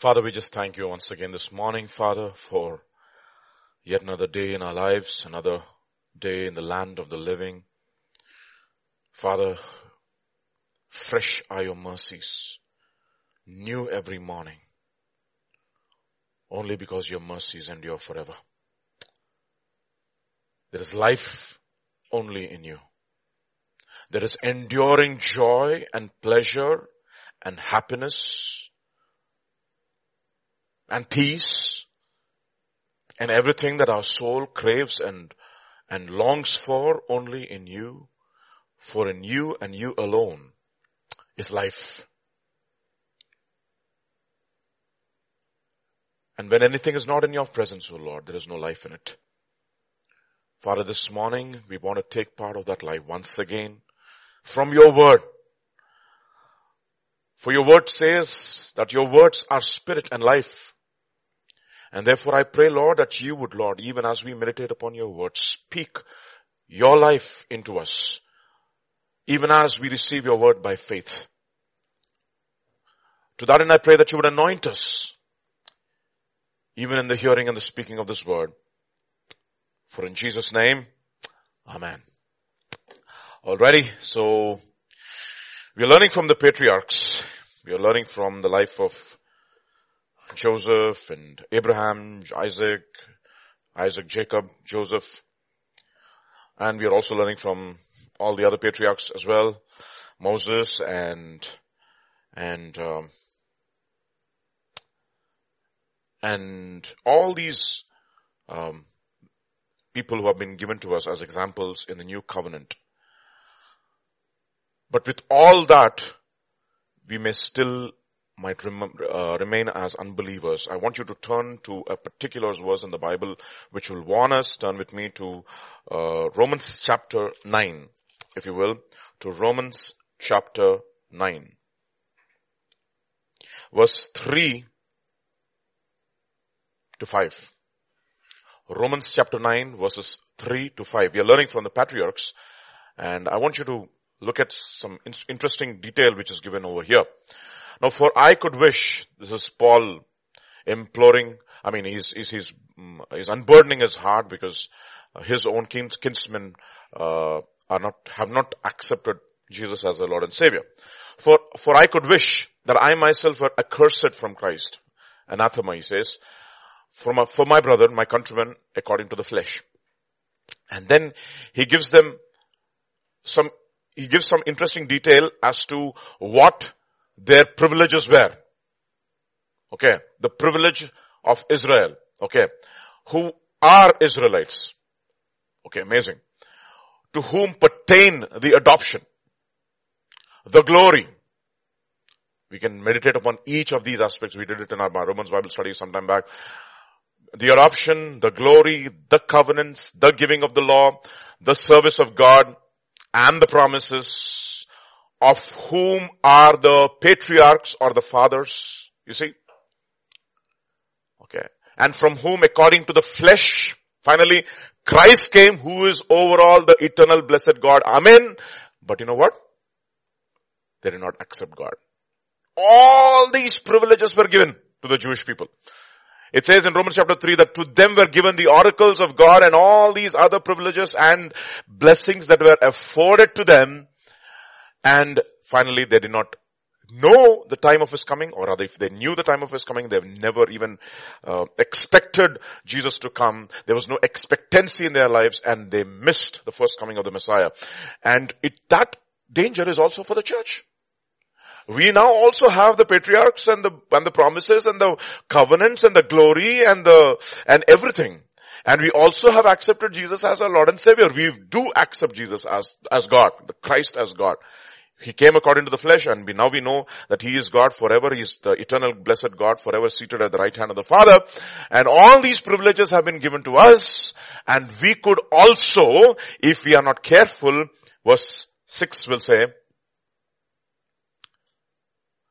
Father, we just thank you once again this morning, Father, for yet another day in our lives, another day in the land of the living. Father, fresh are your mercies, new every morning, only because your mercies endure forever. There is life only in you. There is enduring joy and pleasure and happiness and peace and everything that our soul craves and, and longs for only in you. For in you and you alone is life. And when anything is not in your presence, O oh Lord, there is no life in it. Father, this morning we want to take part of that life once again from your word. For your word says that your words are spirit and life. And therefore I pray, Lord, that you would, Lord, even as we meditate upon your word, speak your life into us, even as we receive your word by faith. To that end I pray that you would anoint us, even in the hearing and the speaking of this word. For in Jesus name, Amen. Alrighty, so we are learning from the patriarchs. We are learning from the life of Joseph and Abraham, Isaac, Isaac, Jacob, Joseph. And we are also learning from all the other patriarchs as well. Moses and, and, um, and all these, um, people who have been given to us as examples in the new covenant. But with all that, we may still might rem- uh, remain as unbelievers. I want you to turn to a particular verse in the Bible which will warn us. Turn with me to uh, Romans chapter 9, if you will, to Romans chapter 9. Verse 3 to 5. Romans chapter 9 verses 3 to 5. We are learning from the patriarchs and I want you to look at some interesting detail which is given over here. Now for I could wish, this is Paul imploring, I mean he's, he's, he's, mm, he's unburdening his heart because his own kins, kinsmen, uh, are not, have not accepted Jesus as their Lord and Savior. For, for I could wish that I myself were accursed from Christ. Anathema, he says, for my, for my brother, my countrymen, according to the flesh. And then he gives them some he gives some interesting detail as to what their privileges were. Okay. The privilege of Israel. Okay. Who are Israelites. Okay. Amazing. To whom pertain the adoption, the glory. We can meditate upon each of these aspects. We did it in our Romans Bible study sometime back. The adoption, the glory, the covenants, the giving of the law, the service of God, and the promises of whom are the patriarchs or the fathers. You see? Okay. And from whom according to the flesh, finally, Christ came who is overall the eternal blessed God. Amen. But you know what? They did not accept God. All these privileges were given to the Jewish people. It says in Romans chapter 3 that to them were given the oracles of God and all these other privileges and blessings that were afforded to them. And finally they did not know the time of his coming or rather if they knew the time of his coming they've never even uh, expected jesus to come there was no expectancy in their lives and they missed the first coming of the messiah and it that danger is also for the church we now also have the patriarchs and the, and the promises and the covenants and the glory and the, and everything. And we also have accepted Jesus as our Lord and Savior. We do accept Jesus as, as God, the Christ as God. He came according to the flesh and we, now we know that He is God forever. He is the eternal blessed God forever seated at the right hand of the Father. And all these privileges have been given to us and we could also, if we are not careful, verse 6 will say,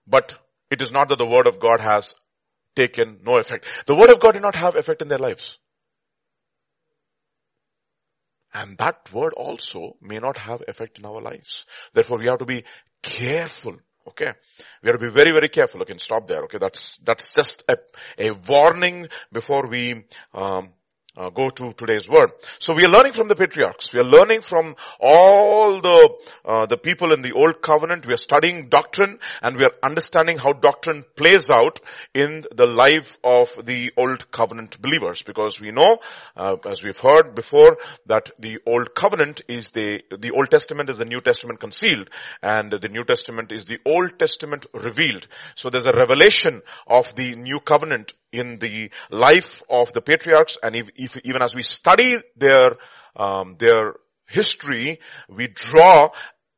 but it is not that the word of God has taken no effect. The word of God did not have effect in their lives. And that word also may not have effect in our lives. Therefore we have to be careful Okay. We have to be very, very careful. Okay, stop there. Okay, that's, that's just a, a warning before we, um, uh, go to today's word. So we are learning from the patriarchs. We are learning from all the uh, the people in the old covenant. We are studying doctrine and we are understanding how doctrine plays out in the life of the old covenant believers. Because we know, uh, as we've heard before, that the old covenant is the the Old Testament is the New Testament concealed, and the New Testament is the Old Testament revealed. So there's a revelation of the new covenant in the life of the patriarchs and if, if even as we study their, um, their history, we draw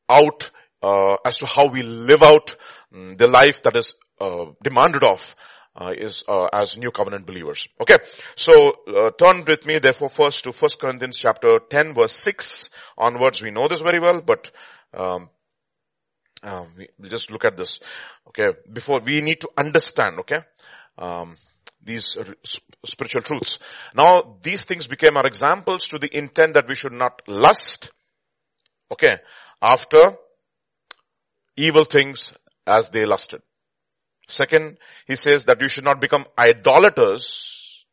out uh, as to how we live out um, the life that is uh, demanded of uh, is uh, as new covenant believers. Okay, so uh, turn with me therefore first to First Corinthians chapter 10 verse 6 onwards. We know this very well, but um, uh, we, will just look at this. Okay, before we need to understand. Okay, um, these spiritual truths. Now these things became our examples to the intent that we should not lust, okay, after evil things as they lusted. Second, he says that you should not become idolaters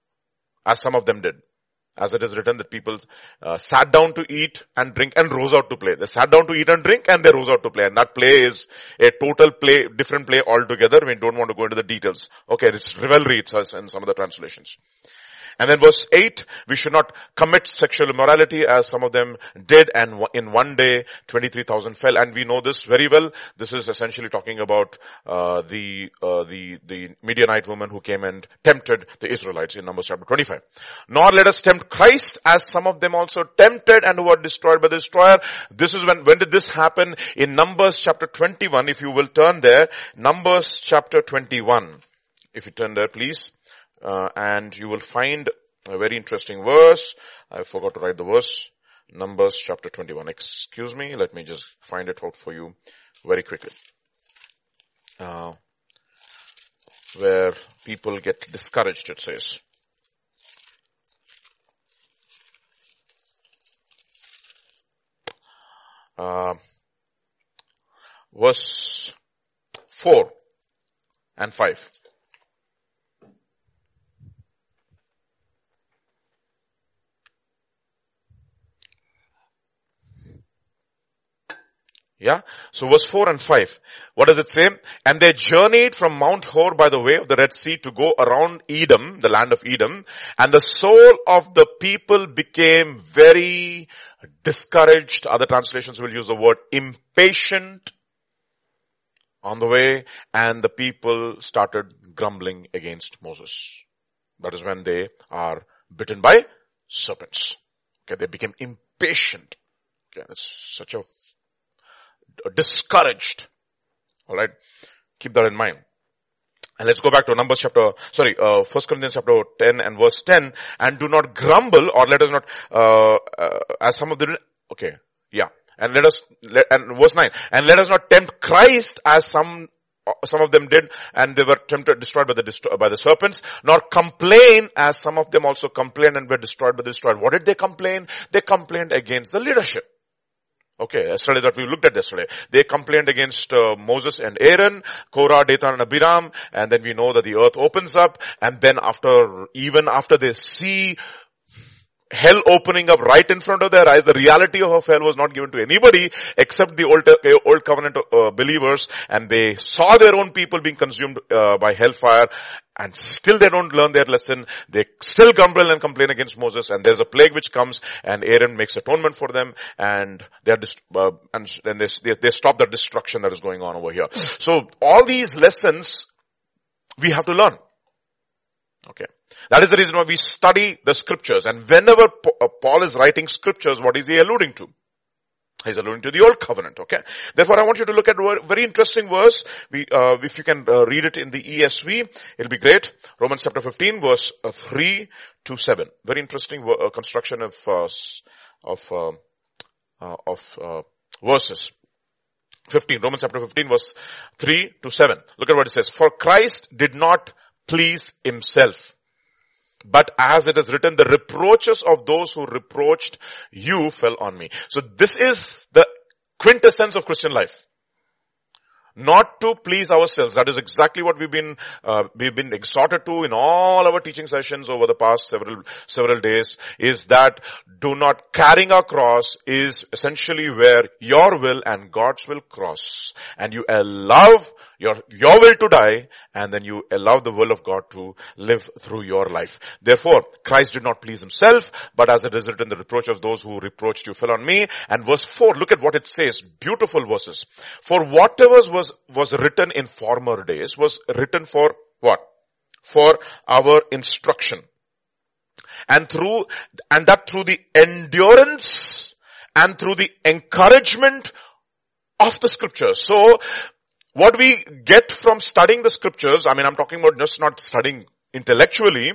as some of them did as it is written that people uh, sat down to eat and drink and rose out to play. They sat down to eat and drink and they rose out to play. And that play is a total play, different play altogether. We don't want to go into the details. Okay, it's revelry, it says in some of the translations. And then verse 8, we should not commit sexual immorality as some of them did and in one day 23,000 fell. And we know this very well. This is essentially talking about uh, the, uh, the, the Midianite woman who came and tempted the Israelites in Numbers chapter 25. Nor let us tempt Christ as some of them also tempted and who were destroyed by the destroyer. This is when, when did this happen? In Numbers chapter 21, if you will turn there, Numbers chapter 21. If you turn there, please uh, and you will find a very interesting verse. I forgot to write the verse. Numbers chapter 21. Excuse me. Let me just find it out for you very quickly. Uh, where people get discouraged, it says. Uh, verse 4 and 5. Yeah. So verse 4 and 5. What does it say? And they journeyed from Mount Hor by the way of the Red Sea to go around Edom, the land of Edom. And the soul of the people became very discouraged. Other translations will use the word impatient on the way. And the people started grumbling against Moses. That is when they are bitten by serpents. Okay. They became impatient. Okay. That's such a discouraged. Alright. Keep that in mind. And let's go back to Numbers chapter, sorry, uh, 1 Corinthians chapter 10 and verse 10. And do not grumble or let us not, uh, uh, as some of the, okay, yeah. And let us, let, and verse 9. And let us not tempt Christ as some some of them did and they were tempted, destroyed by the, by the serpents, nor complain as some of them also complained and were destroyed by the destroyed. What did they complain? They complained against the leadership. Okay, yesterday that we looked at yesterday. They complained against uh, Moses and Aaron, Korah, Dathan and Abiram, and then we know that the earth opens up, and then after, even after they see hell opening up right in front of their eyes. The reality of hell was not given to anybody except the old, uh, old covenant uh, believers and they saw their own people being consumed uh, by hellfire and still they don't learn their lesson. They still grumble and complain against Moses and there's a plague which comes and Aaron makes atonement for them and they're, dist- uh, and then they, they, they stop the destruction that is going on over here. So all these lessons we have to learn. Okay. That is the reason why we study the scriptures. And whenever uh, Paul is writing scriptures, what is he alluding to? He's alluding to the old covenant, okay? Therefore, I want you to look at a very interesting verse. We, uh, if you can uh, read it in the ESV, it'll be great. Romans chapter 15, verse uh, 3 to 7. Very interesting uh, construction of, uh, of, of verses. 15, Romans chapter 15, verse 3 to 7. Look at what it says. For Christ did not please himself. But as it is written, the reproaches of those who reproached you fell on me. So this is the quintessence of Christian life. not to please ourselves. That is exactly what we've been, uh, we've been exhorted to in all our teaching sessions over the past several, several days is that do not carrying our cross is essentially where your will and God's will cross. And you allow your, your will to die and then you allow the will of God to live through your life. Therefore, Christ did not please himself, but as a result in the reproach of those who reproached you fell on me. And verse 4, look at what it says. Beautiful verses. For whatever was, was written in former days was written for what? For our instruction. And through, and that through the endurance and through the encouragement of the scriptures. So what we get from studying the scriptures, I mean, I'm talking about just not studying intellectually,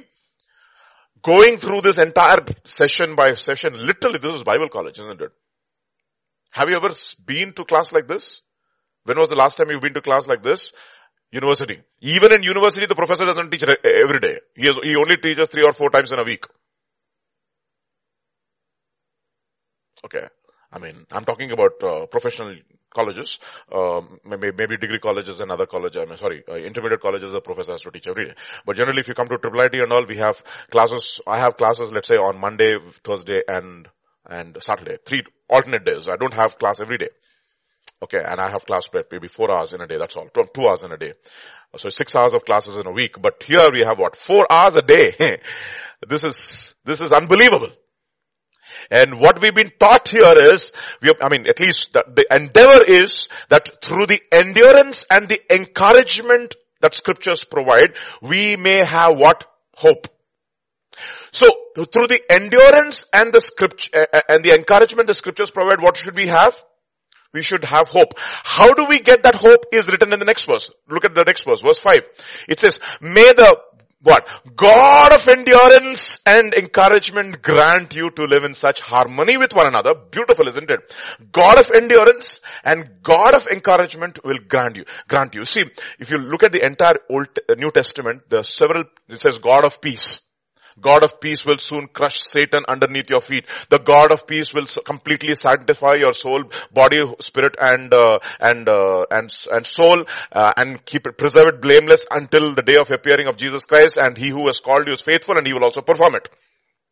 going through this entire session by session, literally this is Bible college, isn't it? Have you ever been to class like this? When was the last time you've been to class like this? University. Even in university, the professor doesn't teach every day. He, has, he only teaches three or four times in a week. Okay. I mean, I'm talking about uh, professional colleges, um, maybe, degree colleges and other colleges, I mean, sorry, uh, intermediate colleges, the professor has to teach every day. But generally, if you come to Triple IT and all, we have classes, I have classes, let's say on Monday, Thursday, and, and Saturday. Three alternate days. I don't have class every day. Okay, and I have class maybe four hours in a day, that's all. Two hours in a day. So six hours of classes in a week. But here we have what? Four hours a day. this is, this is unbelievable. And what we've been taught here is, we have, I mean, at least the, the endeavor is that through the endurance and the encouragement that scriptures provide, we may have what? Hope. So, through the endurance and the scripture, uh, and the encouragement the scriptures provide, what should we have? We should have hope. How do we get that hope is written in the next verse. Look at the next verse, verse 5. It says, may the what? God of endurance and encouragement grant you to live in such harmony with one another. Beautiful, isn't it? God of endurance and God of encouragement will grant you, grant you. See, if you look at the entire Old, uh, New Testament, there are several, it says God of peace. God of peace will soon crush Satan underneath your feet. The God of peace will completely sanctify your soul, body, spirit, and uh, and uh, and and soul, uh, and keep it preserve it blameless until the day of appearing of Jesus Christ. And He who has called you is faithful, and He will also perform it.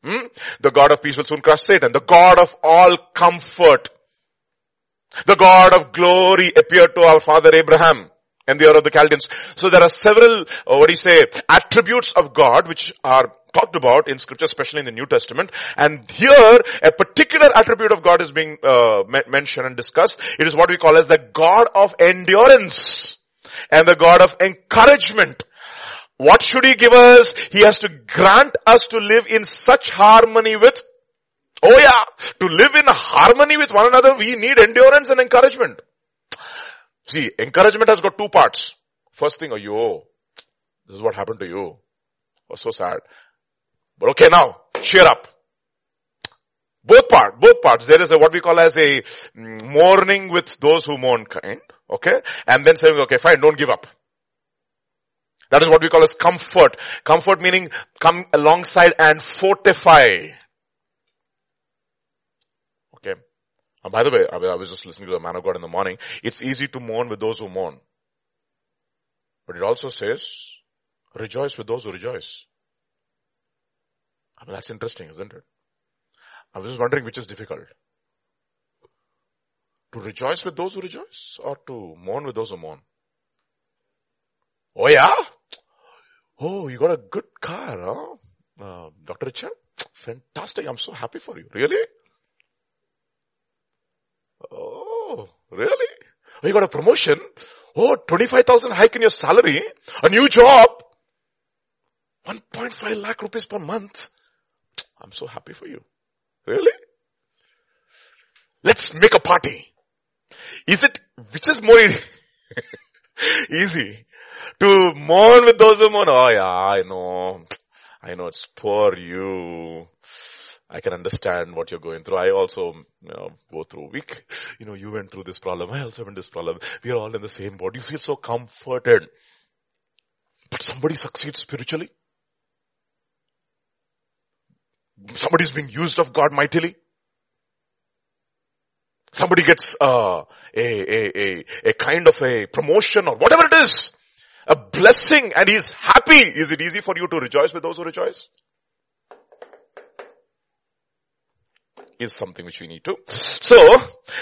Hmm? The God of peace will soon crush Satan. The God of all comfort. The God of glory appeared to our father Abraham and the Ur of the Chaldeans. So there are several, uh, what do you say, attributes of God which are talked about in scripture, especially in the New Testament. And here, a particular attribute of God is being uh, mentioned and discussed. It is what we call as the God of endurance and the God of encouragement. What should He give us? He has to grant us to live in such harmony with Oh yeah, to live in harmony with one another, we need endurance and encouragement. See, encouragement has got two parts. First thing, oh, yo, this is what happened to you. Oh, so sad. But okay now, cheer up. Both part, both parts. There is a, what we call as a mm, mourning with those who mourn kind. Okay? And then saying, okay, fine, don't give up. That is what we call as comfort. Comfort meaning come alongside and fortify. Okay. And by the way, I was just listening to the man of God in the morning. It's easy to mourn with those who mourn. But it also says, rejoice with those who rejoice. I mean, that's interesting, isn't it? I was just wondering which is difficult. To rejoice with those who rejoice or to mourn with those who mourn? Oh yeah? Oh, you got a good car, huh? Uh, Dr. Richard? Fantastic. I'm so happy for you. Really? Oh, really? Oh, you got a promotion? Oh, 25,000 hike in your salary? A new job? 1.5 lakh rupees per month? I'm so happy for you. Really? Let's make a party. Is it, which is more easy? To mourn with those who mourn? Oh yeah, I know. I know it's poor you. I can understand what you're going through. I also you know, go through week. You know, you went through this problem. I also went this problem. We are all in the same boat. You feel so comforted. But somebody succeeds spiritually. Somebody is being used of God mightily. Somebody gets uh, a, a, a, a kind of a promotion or whatever it is. A blessing and he's happy. Is it easy for you to rejoice with those who rejoice? Is something which we need to. So,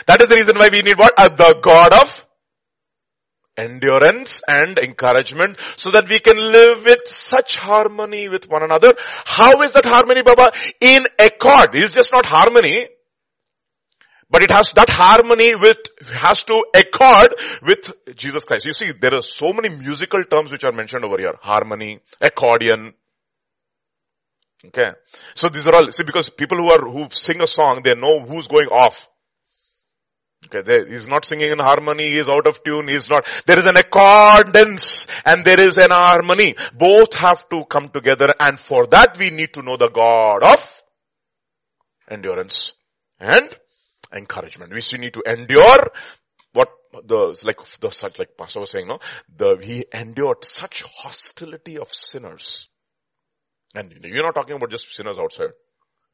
that is the reason why we need what? Uh, the God of endurance and encouragement so that we can live with such harmony with one another. How is that harmony, Baba? In accord. It's just not harmony. But it has that harmony with, has to accord with Jesus Christ. You see, there are so many musical terms which are mentioned over here. Harmony, accordion. Okay. So these are all, see because people who are, who sing a song, they know who's going off. Okay, there, he's not singing in harmony, he's out of tune, he's not, there is an accordance and there is an harmony. Both have to come together and for that we need to know the God of endurance and encouragement. We still need to endure what the, like the, such like pastor was saying, no, the, he endured such hostility of sinners. And you're not talking about just sinners outside.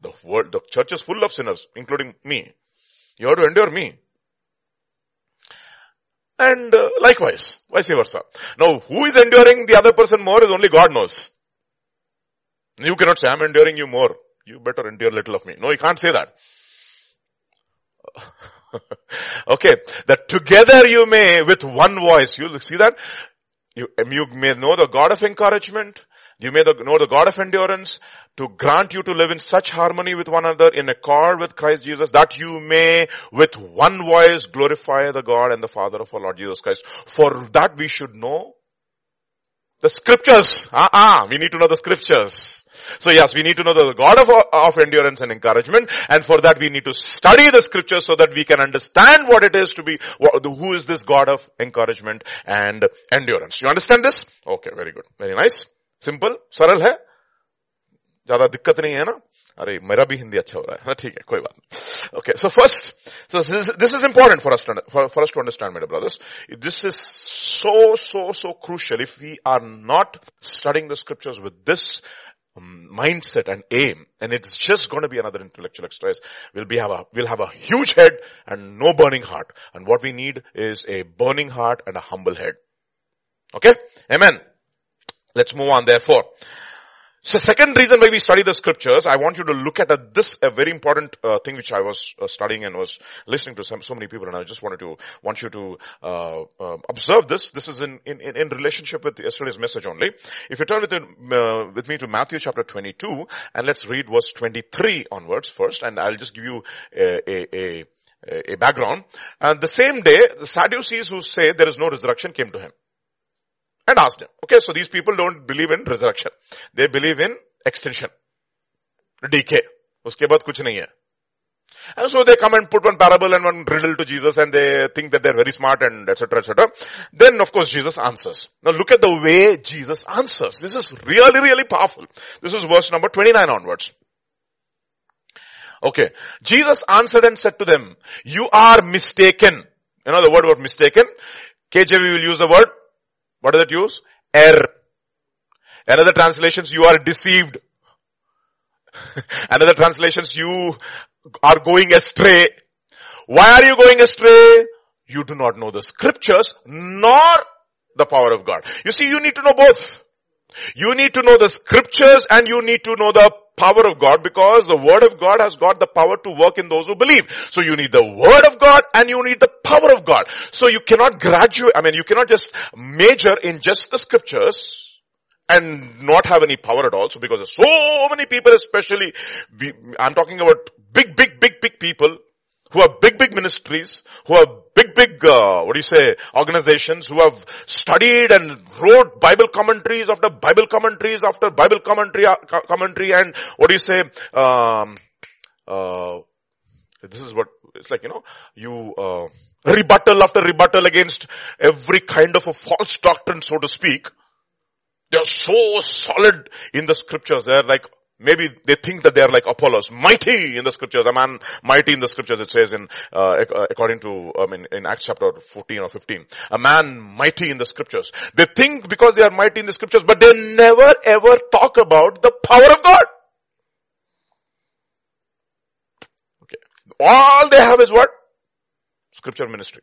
The world, the church is full of sinners, including me. You have to endure me. And uh, likewise, vice versa. Now, who is enduring the other person more is only God knows. You cannot say, I'm enduring you more. You better endure little of me. No, you can't say that. okay, that together you may with one voice, you see that? You, you may know the God of encouragement, you may know the God of endurance to grant you to live in such harmony with one another in accord with Christ Jesus that you may with one voice glorify the God and the Father of our Lord Jesus Christ. For that we should know the scriptures. Ah, ah, we need to know the scriptures. So yes, we need to know the God of, of endurance and encouragement and for that we need to study the scriptures so that we can understand what it is to be, who is this God of encouragement and endurance. You understand this? Okay, very good. Very nice. Simple. सरल है ज्यादा दिक्कत नहीं है ना अरे मेरा भी हिंदी अच्छा हो रहा है ठीक है कोई बात नहीं okay so first so this is important for us for us to understand मेरे brothers this is so so so crucial if we are not studying the scriptures with this um, mindset and aim, and it's just going to be another intellectual exercise. We'll be have a we'll have a huge head and no burning heart. And what we need is a burning heart and a humble head. Okay, Amen. Let's move on. Therefore, so second reason why we study the scriptures, I want you to look at a, this a very important uh, thing which I was uh, studying and was listening to some, so many people, and I just wanted to want you to uh, uh observe this. This is in, in in relationship with yesterday's message only. If you turn with, uh, with me to Matthew chapter 22, and let's read verse 23 onwards first, and I'll just give you a, a, a, a background. And the same day, the Sadducees who say there is no resurrection came to him and asked him. Okay, so these people don't believe in resurrection. They believe in extinction. Decay. Uske baad kuch nahi hai. And so they come and put one parable and one riddle to Jesus and they think that they're very smart and etc. etc. Then of course Jesus answers. Now look at the way Jesus answers. This is really, really powerful. This is verse number 29 onwards. Okay. Jesus answered and said to them, you are mistaken. You know the word word mistaken? KJV will use the word what does it use? Error. Another translations, you are deceived. Another translations, you are going astray. Why are you going astray? You do not know the scriptures nor the power of God. You see, you need to know both. You need to know the scriptures and you need to know the power of God because the word of God has got the power to work in those who believe. So you need the word of God and you need the power of God. So you cannot graduate, I mean you cannot just major in just the scriptures and not have any power at all. So because so many people especially, I'm talking about big, big, big, big people who have big, big ministries, who have big, big, uh, what do you say, organizations who have studied and wrote Bible commentaries after Bible commentaries after Bible commentary, uh, commentary and what do you say, um, uh, this is what, it's like, you know, you, uh, rebuttal after rebuttal against every kind of a false doctrine, so to speak. They're so solid in the scriptures. They're like Maybe they think that they are like Apollos, mighty in the scriptures. A man mighty in the scriptures, it says in, uh, according to, I mean, in Acts chapter 14 or 15. A man mighty in the scriptures. They think because they are mighty in the scriptures, but they never ever talk about the power of God. Okay. All they have is what? scripture ministry.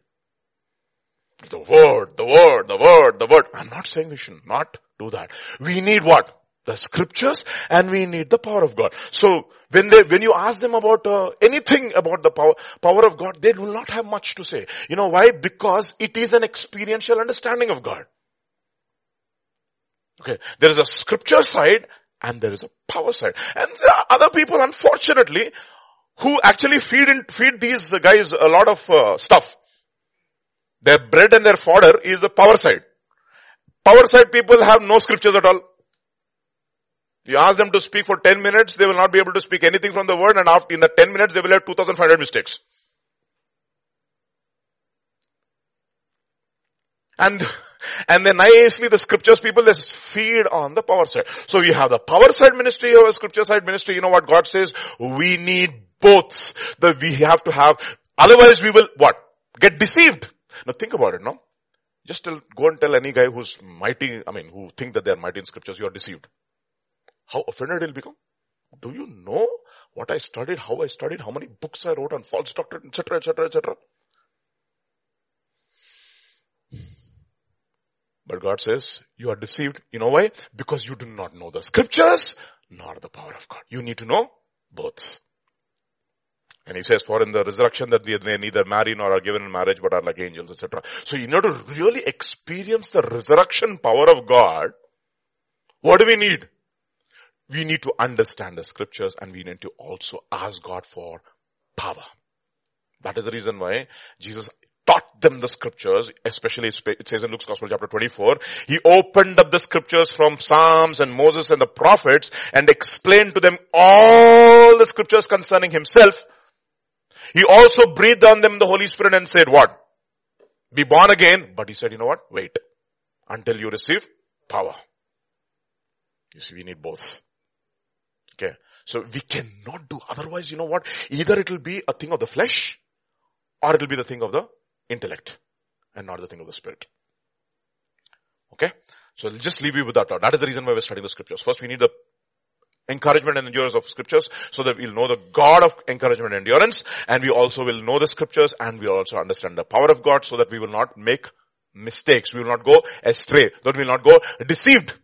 The word, the word, the word, the word. I'm not saying we should not do that. We need what? The scriptures and we need the power of God. So when they, when you ask them about uh, anything about the power, power of God, they will not have much to say. You know why? Because it is an experiential understanding of God. Okay. There is a scripture side and there is a power side. And there are other people, unfortunately, who actually feed in, feed these guys a lot of uh, stuff. Their bread and their fodder is the power side. Power side people have no scriptures at all. You ask them to speak for 10 minutes, they will not be able to speak anything from the word and after, in the 10 minutes they will have 2500 mistakes. And, and then nicely the scriptures people, they feed on the power side. So you have the power side ministry, you have a scripture side ministry. You know what God says? We need both. The, we have to have, otherwise we will, what? Get deceived. Now think about it, no? Just tell, go and tell any guy who's mighty, I mean, who think that they are mighty in scriptures, you are deceived. How offended he'll become? Do you know what I studied, how I studied, how many books I wrote on false doctrine, etc., etc., etc.? But God says, you are deceived. You know why? Because you do not know the scriptures, nor the power of God. You need to know both. And he says, for in the resurrection that they, neither marry nor are given in marriage but are like angels, etc. So in order to really experience the resurrection power of God, what do we need? We need to understand the scriptures and we need to also ask God for power. That is the reason why Jesus taught them the scriptures, especially it says in Luke's Gospel chapter 24, he opened up the scriptures from Psalms and Moses and the prophets and explained to them all the scriptures concerning himself. He also breathed on them the Holy Spirit and said what? Be born again. But he said, you know what? Wait until you receive power. You see, we need both. Okay. So we cannot do otherwise, you know what? Either it will be a thing of the flesh or it will be the thing of the intellect and not the thing of the spirit. Okay? So I'll just leave you with that. That is the reason why we're studying the scriptures. First we need the encouragement and endurance of scriptures so that we'll know the God of encouragement and endurance and we also will know the scriptures and we also understand the power of God so that we will not make mistakes. We will not go astray. That we will not go deceived.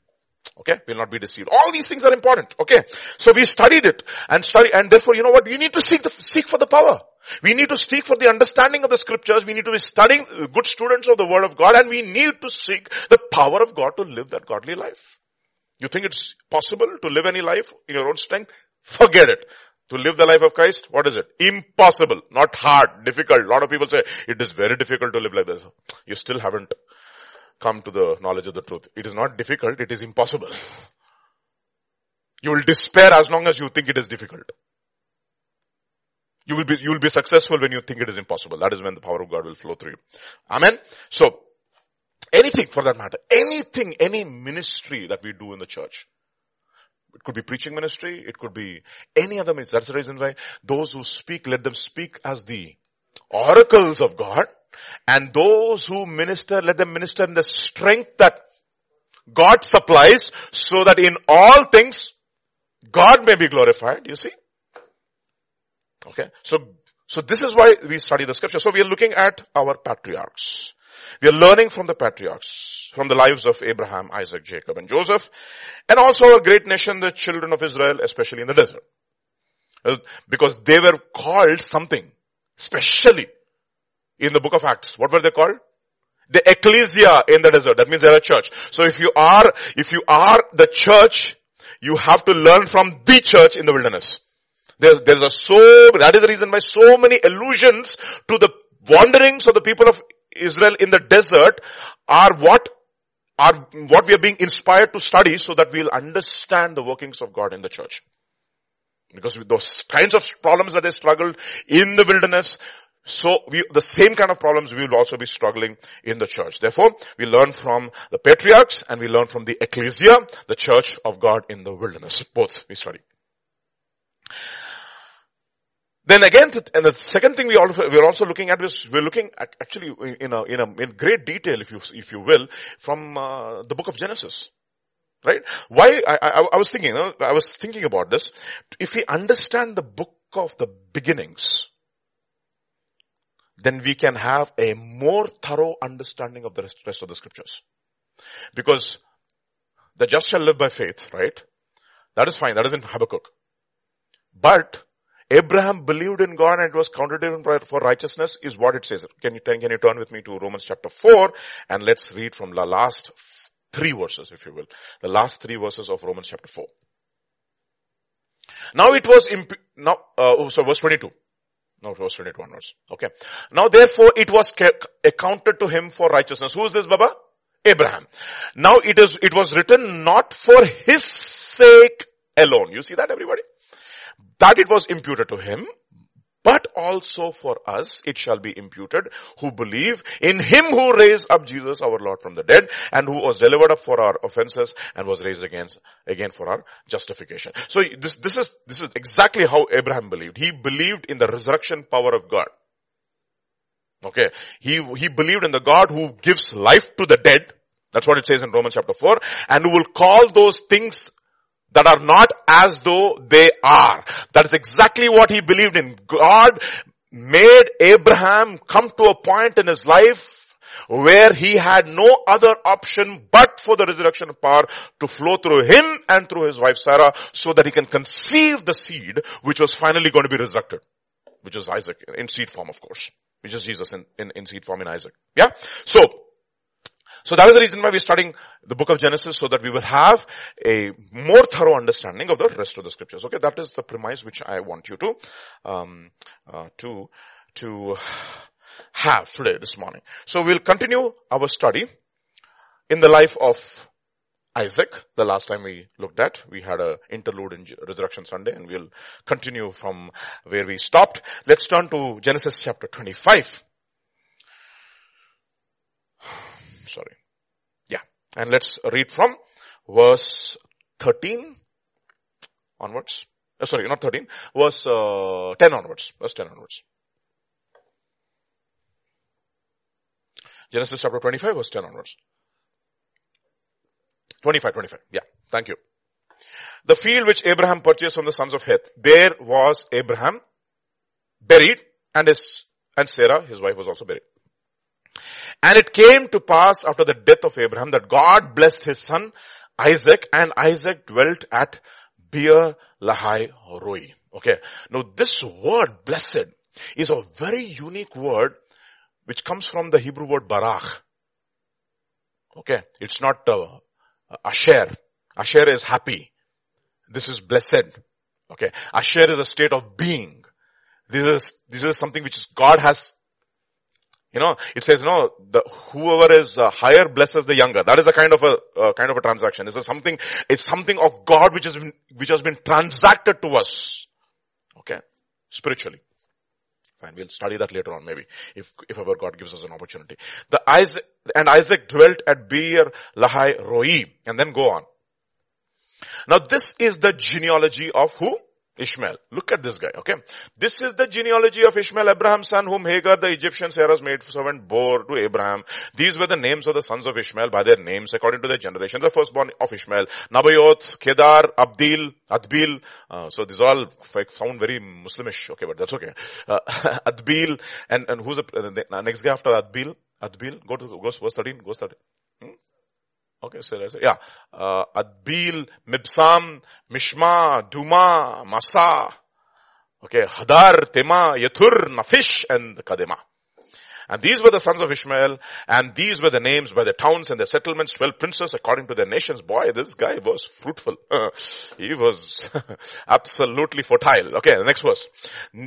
Okay? We'll not be deceived. All these things are important. Okay? So we studied it and study, and therefore, you know what? You need to seek the, seek for the power. We need to seek for the understanding of the scriptures. We need to be studying uh, good students of the word of God and we need to seek the power of God to live that godly life. You think it's possible to live any life in your own strength? Forget it. To live the life of Christ, what is it? Impossible. Not hard, difficult. A lot of people say, it is very difficult to live like this. You still haven't come to the knowledge of the truth. It is not difficult, it is impossible. You will despair as long as you think it is difficult. You will be, you will be successful when you think it is impossible. That is when the power of God will flow through you. Amen. So, anything for that matter, anything, any ministry that we do in the church, it could be preaching ministry, it could be any other ministry. That's the reason why those who speak, let them speak as the oracles of God. And those who minister, let them minister in the strength that God supplies so that in all things God may be glorified. You see? Okay. So, so this is why we study the scripture. So we are looking at our patriarchs. We are learning from the patriarchs, from the lives of Abraham, Isaac, Jacob, and Joseph, and also our great nation, the children of Israel, especially in the desert. Because they were called something, specially in the book of Acts. What were they called? The ecclesia in the desert. That means they're a church. So if you are, if you are the church, you have to learn from the church in the wilderness. There's, there's a so, that is the reason why so many allusions to the wanderings of the people of Israel in the desert are what are what we are being inspired to study so that we'll understand the workings of God in the church. Because with those kinds of problems that they struggled in the wilderness, so we, the same kind of problems we will also be struggling in the church. Therefore, we learn from the patriarchs and we learn from the ecclesia, the church of God in the wilderness. Both we study. Then again, and the second thing we also, we're also looking at is we're looking at actually in a, in a, in great detail, if you, if you will, from uh, the book of Genesis. Right? Why, I, I, I was thinking, I was thinking about this. If we understand the book of the beginnings, then we can have a more thorough understanding of the rest, of the scriptures. Because the just shall live by faith, right? That is fine. That is in Habakkuk. But Abraham believed in God and it was counted for righteousness is what it says. Can you, can you turn with me to Romans chapter 4 and let's read from the last three verses, if you will. The last three verses of Romans chapter 4. Now it was, imp- now, uh, oh, so verse 22. No, verse 22 onwards. Okay. Now therefore it was accounted to him for righteousness. Who is this Baba? Abraham. Now it is, it was written not for his sake alone. You see that everybody? That it was imputed to him, but also for us it shall be imputed who believe in him who raised up Jesus our Lord from the dead and who was delivered up for our offenses and was raised again, again for our justification. So this, this is, this is exactly how Abraham believed. He believed in the resurrection power of God. Okay. He, he believed in the God who gives life to the dead. That's what it says in Romans chapter 4. And who will call those things that are not as though they are. That is exactly what he believed in. God made Abraham come to a point in his life where he had no other option but for the resurrection power to flow through him and through his wife Sarah so that he can conceive the seed which was finally going to be resurrected. Which is Isaac, in seed form of course. Which is Jesus in, in, in seed form in Isaac. Yeah? So, so that is the reason why we're studying the book of Genesis so that we will have a more thorough understanding of the rest of the scriptures. Okay, that is the premise which I want you to, um, uh, to, to have today, this morning. So we'll continue our study in the life of Isaac, the last time we looked at, we had a interlude in Resurrection Sunday and we'll continue from where we stopped. Let's turn to Genesis chapter 25. Sorry. Yeah. And let's read from verse 13 onwards. Uh, sorry, not 13. Verse uh, 10 onwards. Verse 10 onwards. Genesis chapter 25 verse 10 onwards. 25, 25. Yeah. Thank you. The field which Abraham purchased from the sons of Heth, there was Abraham buried and his, and Sarah, his wife was also buried. And it came to pass after the death of Abraham that God blessed his son Isaac and Isaac dwelt at Beer Lahai Roi. Okay. Now this word blessed is a very unique word which comes from the Hebrew word barach. Okay. It's not uh, asher. Asher is happy. This is blessed. Okay. Asher is a state of being. This is, this is something which is God has you know, it says, no, the, whoever is uh, higher blesses the younger. That is a kind of a, uh, kind of a transaction. It's a something, it's something of God which has been, which has been transacted to us. Okay. Spiritually. Fine. We'll study that later on maybe. If, if ever God gives us an opportunity. The Isaac, and Isaac dwelt at Beer Lahai Roi. And then go on. Now this is the genealogy of who? Ishmael. Look at this guy, okay? This is the genealogy of Ishmael, Abraham's son, whom Hagar, the Egyptian Sarah's maid servant, bore to Abraham. These were the names of the sons of Ishmael by their names according to their generation. The firstborn of Ishmael, Nabayoth, Kedar, Abdil, Adbil. Uh, so these all sound very Muslimish, okay, but that's okay. Uh, Adbil, and, and who's the, uh, next guy after Adbil? Adbil, go to, go verse 13, go 13. Hmm? Okay, so yeah, uh, Adbil, Mibsam, Mishma, Duma, Masa, okay, Hadar, Tema, Yathur, Naphish, and Kadema. And these were the sons of Ishmael, and these were the names by the towns and the settlements, twelve princes according to their nations. Boy, this guy was fruitful. he was absolutely fertile. Okay, the next verse.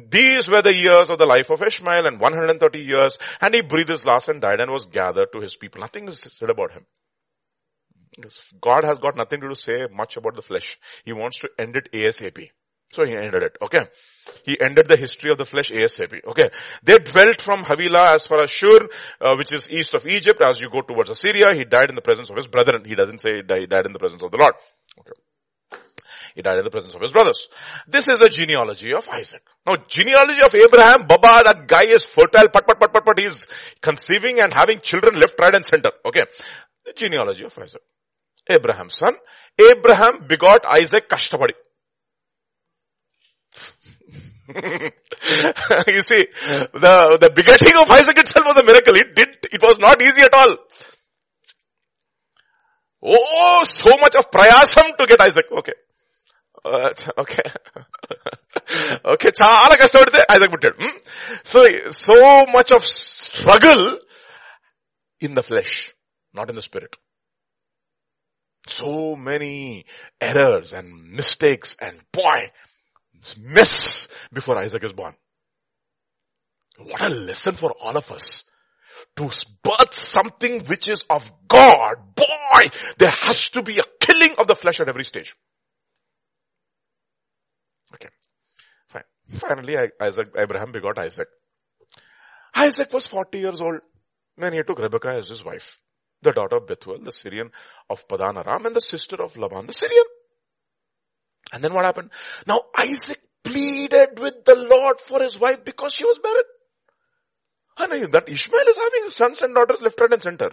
These were the years of the life of Ishmael, and 130 years, and he breathed his last and died and was gathered to his people. Nothing is said about him. God has got nothing to say much about the flesh. He wants to end it ASAP. So he ended it. Okay. He ended the history of the flesh ASAP. Okay. They dwelt from Havilah as far as Shur, uh, which is east of Egypt. As you go towards Assyria, he died in the presence of his brethren. He doesn't say he died in the presence of the Lord. Okay. He died in the presence of his brothers. This is a genealogy of Isaac. Now, genealogy of Abraham, Baba, that guy is fertile, pat, pat, pat, pat, pat, he's conceiving and having children left, right and center. Okay. The genealogy of Isaac. Abraham's son. Abraham begot Isaac Kashtapadi. you see, the, the begetting of Isaac itself was a miracle. It did, it was not easy at all. Oh, so much of prayasam to get Isaac. Okay. Uh, okay. okay, చాలా కష్టపడితే Isaac పుట్టాడు so so much of struggle in the flesh not in the spirit so many errors and mistakes and boy, mess before Isaac is born. What a lesson for all of us. To birth something which is of God, boy, there has to be a killing of the flesh at every stage. Okay. Fine. Finally, Isaac, Abraham begot Isaac. Isaac was 40 years old when he took Rebekah as his wife, the daughter of Bethuel, the Syrian of Padan Aram, and the sister of Laban, the Syrian. And then what happened? Now Isaac pleaded with the Lord for his wife because she was barren. And that Ishmael is having sons and daughters left, right and center.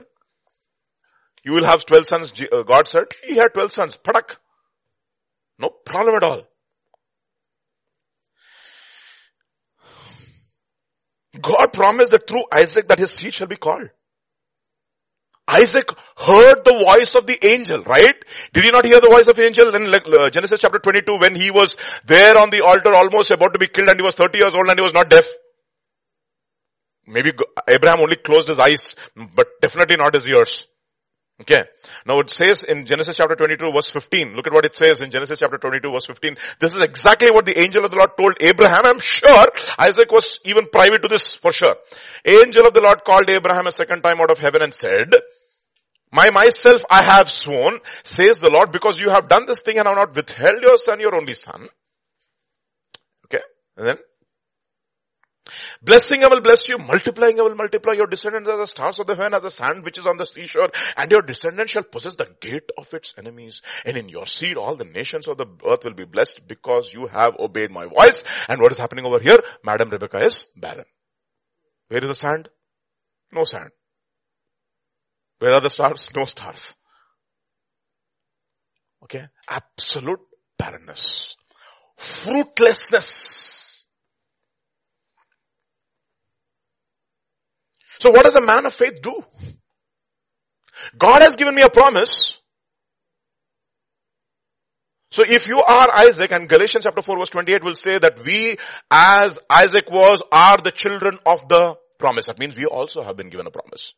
You will have 12 sons, uh, God said. He had 12 sons. Padak. No problem at all. God promised that through Isaac that his seed shall be called. Isaac heard the voice of the angel, right? Did he not hear the voice of the angel in uh, Genesis chapter 22 when he was there on the altar almost about to be killed and he was 30 years old and he was not deaf? Maybe Abraham only closed his eyes, but definitely not his ears. Okay. Now it says in Genesis chapter 22 verse 15, look at what it says in Genesis chapter 22 verse 15. This is exactly what the angel of the Lord told Abraham. I'm sure Isaac was even private to this for sure. Angel of the Lord called Abraham a second time out of heaven and said, my myself I have sworn, says the Lord, because you have done this thing and have not withheld your son, your only son. Okay. And then Blessing I will bless you, multiplying I will multiply your descendants as the stars of the heaven, as the sand which is on the seashore, and your descendants shall possess the gate of its enemies. And in your seed all the nations of the earth will be blessed because you have obeyed my voice. And what is happening over here? Madam Rebecca is barren. Where is the sand? No sand. Where are the stars? No stars. Okay? Absolute barrenness. Fruitlessness. So what does a man of faith do? God has given me a promise. So if you are Isaac and Galatians chapter 4 verse 28 will say that we as Isaac was are the children of the promise. That means we also have been given a promise.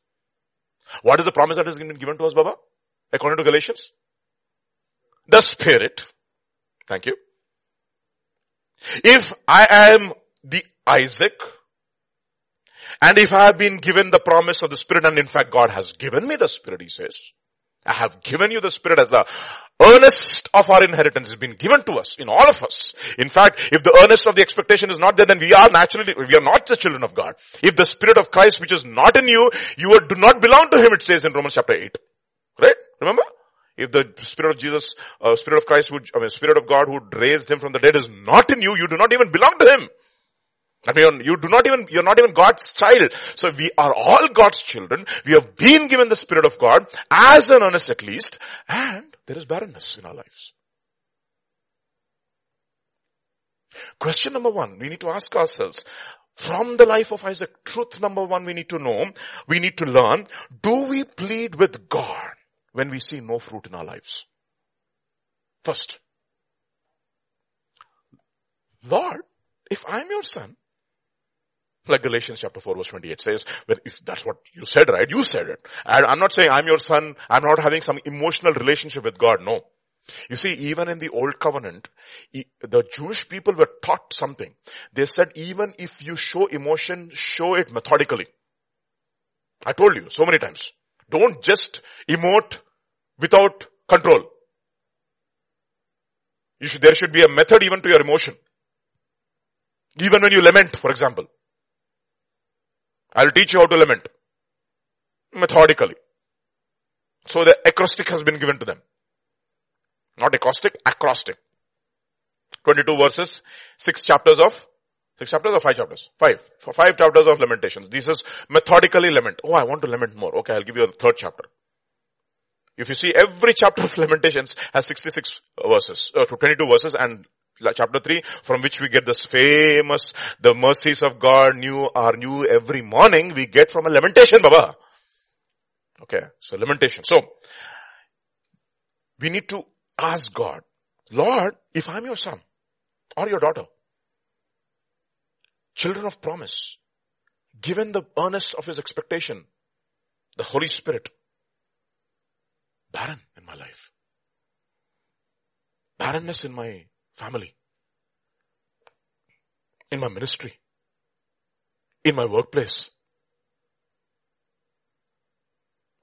What is the promise that has been given to us, Baba? According to Galatians? The Spirit. Thank you. If I am the Isaac and if I have been given the promise of the Spirit, and in fact God has given me the Spirit, He says, I have given you the Spirit as the earnest of our inheritance has been given to us, in all of us. In fact, if the earnest of the expectation is not there, then we are naturally, we are not the children of God. If the Spirit of Christ which is not in you, you do not belong to Him, it says in Romans chapter 8. Right? Remember? If the Spirit of Jesus, uh, Spirit of Christ, would, I mean, Spirit of God who raised Him from the dead is not in you, you do not even belong to Him. I mean, you do not even, you're not even God's child. So we are all God's children. We have been given the Spirit of God as an earnest at least, and there is barrenness in our lives. Question number one, we need to ask ourselves, from the life of Isaac, truth number one we need to know, we need to learn, do we plead with God when we see no fruit in our lives? First, Lord, if I'm your son, like Galatians chapter 4 verse 28 says, well, if that's what you said, right? You said it. And I'm not saying I'm your son, I'm not having some emotional relationship with God, no. You see, even in the old covenant, the Jewish people were taught something. They said, even if you show emotion, show it methodically. I told you so many times. Don't just emote without control. Should, there should be a method even to your emotion. Even when you lament, for example. I'll teach you how to lament. Methodically. So the acrostic has been given to them. Not acrostic, acrostic. 22 verses, 6 chapters of, 6 chapters or 5 chapters? 5. For 5 chapters of lamentations. This is methodically lament. Oh, I want to lament more. Okay, I'll give you a third chapter. If you see every chapter of lamentations has 66 verses, uh, 22 verses and chapter 3, from which we get this famous, the mercies of God new are new every morning, we get from a lamentation, Baba. Okay, so lamentation. So, we need to ask God, Lord, if I'm your son or your daughter, children of promise, given the earnest of his expectation, the Holy Spirit, barren in my life, barrenness in my family, in my ministry, in my workplace,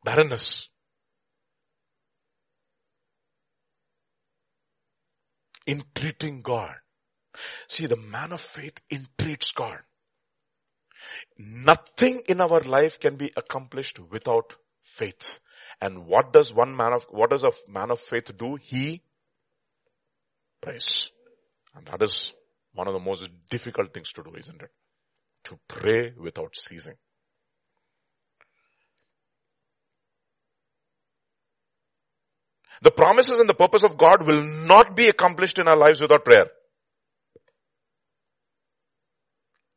barrenness, entreating God. See, the man of faith entreats God. Nothing in our life can be accomplished without faith. And what does one man of, what does a man of faith do? He prays. And that is one of the most difficult things to do, isn't it? To pray without ceasing. The promises and the purpose of God will not be accomplished in our lives without prayer.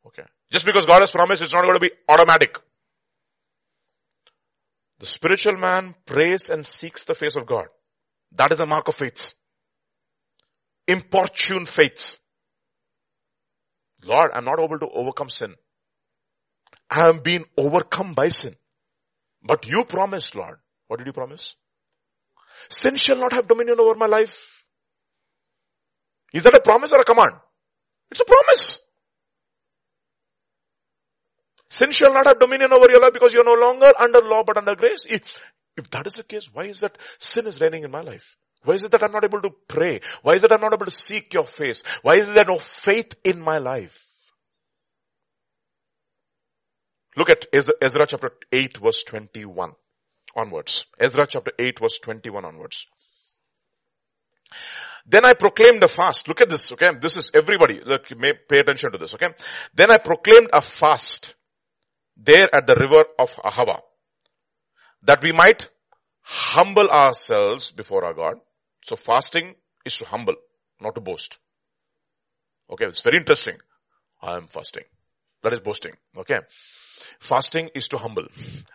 Okay. Just because God has promised, it's not going to be automatic. The spiritual man prays and seeks the face of God. That is a mark of faith. Importune faith. Lord, I'm not able to overcome sin. I am being overcome by sin. But you promised, Lord. What did you promise? Sin shall not have dominion over my life. Is that a promise or a command? It's a promise. Sin shall not have dominion over your life because you're no longer under law but under grace. If, if that is the case, why is that sin is reigning in my life? Why is it that I'm not able to pray? Why is it I'm not able to seek your face? Why is there no faith in my life? Look at Ezra chapter 8 verse 21 onwards. Ezra chapter 8 verse 21 onwards. Then I proclaimed a fast. Look at this, okay? This is everybody. Look, may pay attention to this, okay? Then I proclaimed a fast there at the river of Ahava that we might humble ourselves before our God. So fasting is to humble, not to boast. Okay, it's very interesting. I am fasting. That is boasting. Okay. Fasting is to humble.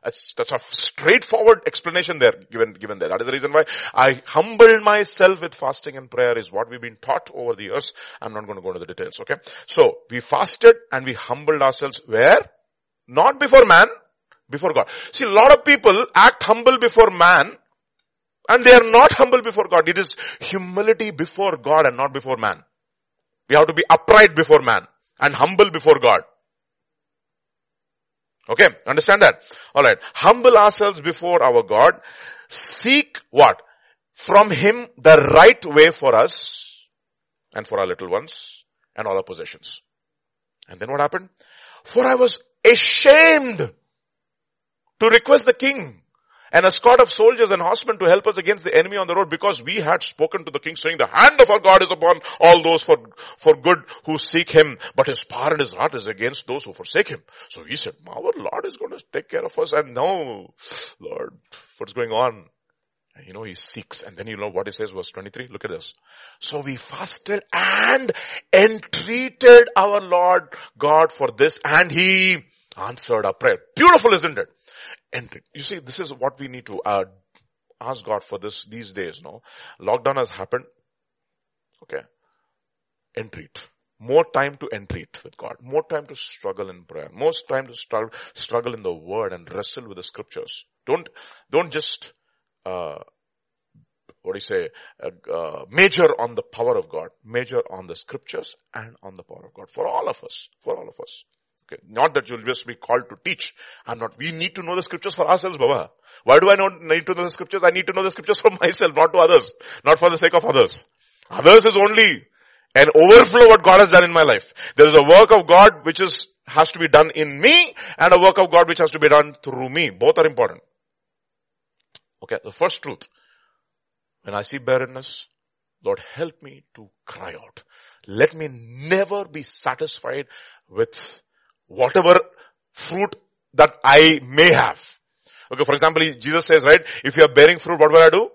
That's, that's a straightforward explanation there, given, given there. That is the reason why I humbled myself with fasting and prayer is what we've been taught over the years. I'm not going to go into the details, okay? So, we fasted and we humbled ourselves where? Not before man, before God. See, a lot of people act humble before man and they are not humble before God. It is humility before God and not before man. We have to be upright before man and humble before God. Okay, understand that? Alright. Humble ourselves before our God. Seek what? From Him the right way for us and for our little ones and all our possessions. And then what happened? For I was ashamed to request the king an escort of soldiers and horsemen to help us against the enemy on the road because we had spoken to the king saying the hand of our God is upon all those for, for good who seek him, but his power and his wrath is against those who forsake him. So he said, our Lord is going to take care of us and now, Lord, what's going on? And you know, he seeks and then you know what he says verse 23, look at this. So we fasted and entreated our Lord God for this and he answered our prayer. Beautiful, isn't it? Entry. You see, this is what we need to uh, ask God for this these days. No, lockdown has happened. Okay, entreat. More time to entreat with God. More time to struggle in prayer. More time to struggle, struggle in the Word and wrestle with the Scriptures. Don't don't just uh, what do you say? Uh, uh, major on the power of God. Major on the Scriptures and on the power of God for all of us. For all of us. Okay. Not that you'll just be called to teach. I'm not. We need to know the scriptures for ourselves, Baba. Why do I not need to know the scriptures? I need to know the scriptures for myself, not to others. Not for the sake of others. Others is only an overflow what God has done in my life. There is a work of God which is, has to be done in me and a work of God which has to be done through me. Both are important. Okay, the first truth. When I see barrenness, Lord help me to cry out. Let me never be satisfied with whatever fruit that I may have. Okay, for example, Jesus says, right, if you are bearing fruit, what will I do?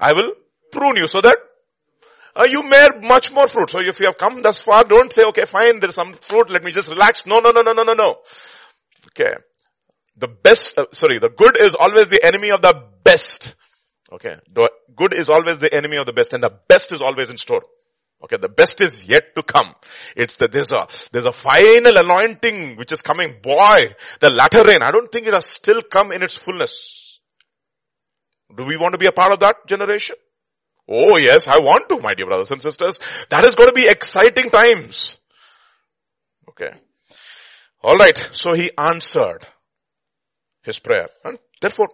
I will prune you so that uh, you bear much more fruit. So if you have come thus far, don't say, okay, fine, there's some fruit, let me just relax. No, no, no, no, no, no, no. Okay. The best, uh, sorry, the good is always the enemy of the best. Okay. The good is always the enemy of the best and the best is always in store. Okay, the best is yet to come. It's that there's a, there's a final anointing which is coming. Boy, the latter rain, I don't think it has still come in its fullness. Do we want to be a part of that generation? Oh yes, I want to, my dear brothers and sisters. That is going to be exciting times. Okay. Alright, so he answered his prayer. And therefore,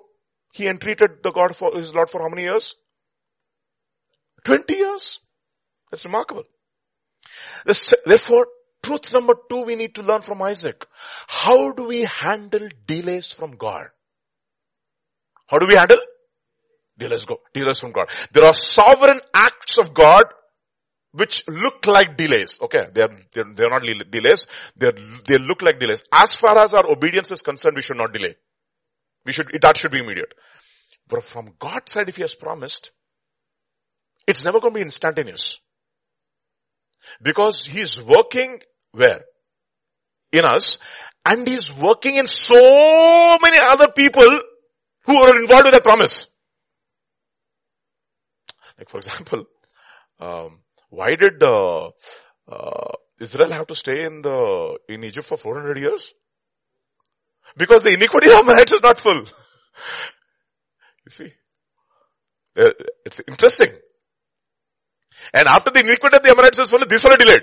he entreated the God for his Lord for how many years? 20 years. That's remarkable. Therefore, truth number two we need to learn from Isaac. How do we handle delays from God? How do we handle? Delays go, delays from God. There are sovereign acts of God which look like delays. Okay, they're, they're, they're not delays. They they look like delays. As far as our obedience is concerned, we should not delay. We should, that should be immediate. But from God's side, if He has promised, it's never going to be instantaneous. Because He's working where? In us. And He's working in so many other people who are involved with that promise. Like for example, um, why did uh, uh, Israel have to stay in the in Egypt for 400 years? Because the iniquity of Amorites is not full. you see, uh, it's interesting. And after the iniquity of the Amorites full, this one delayed.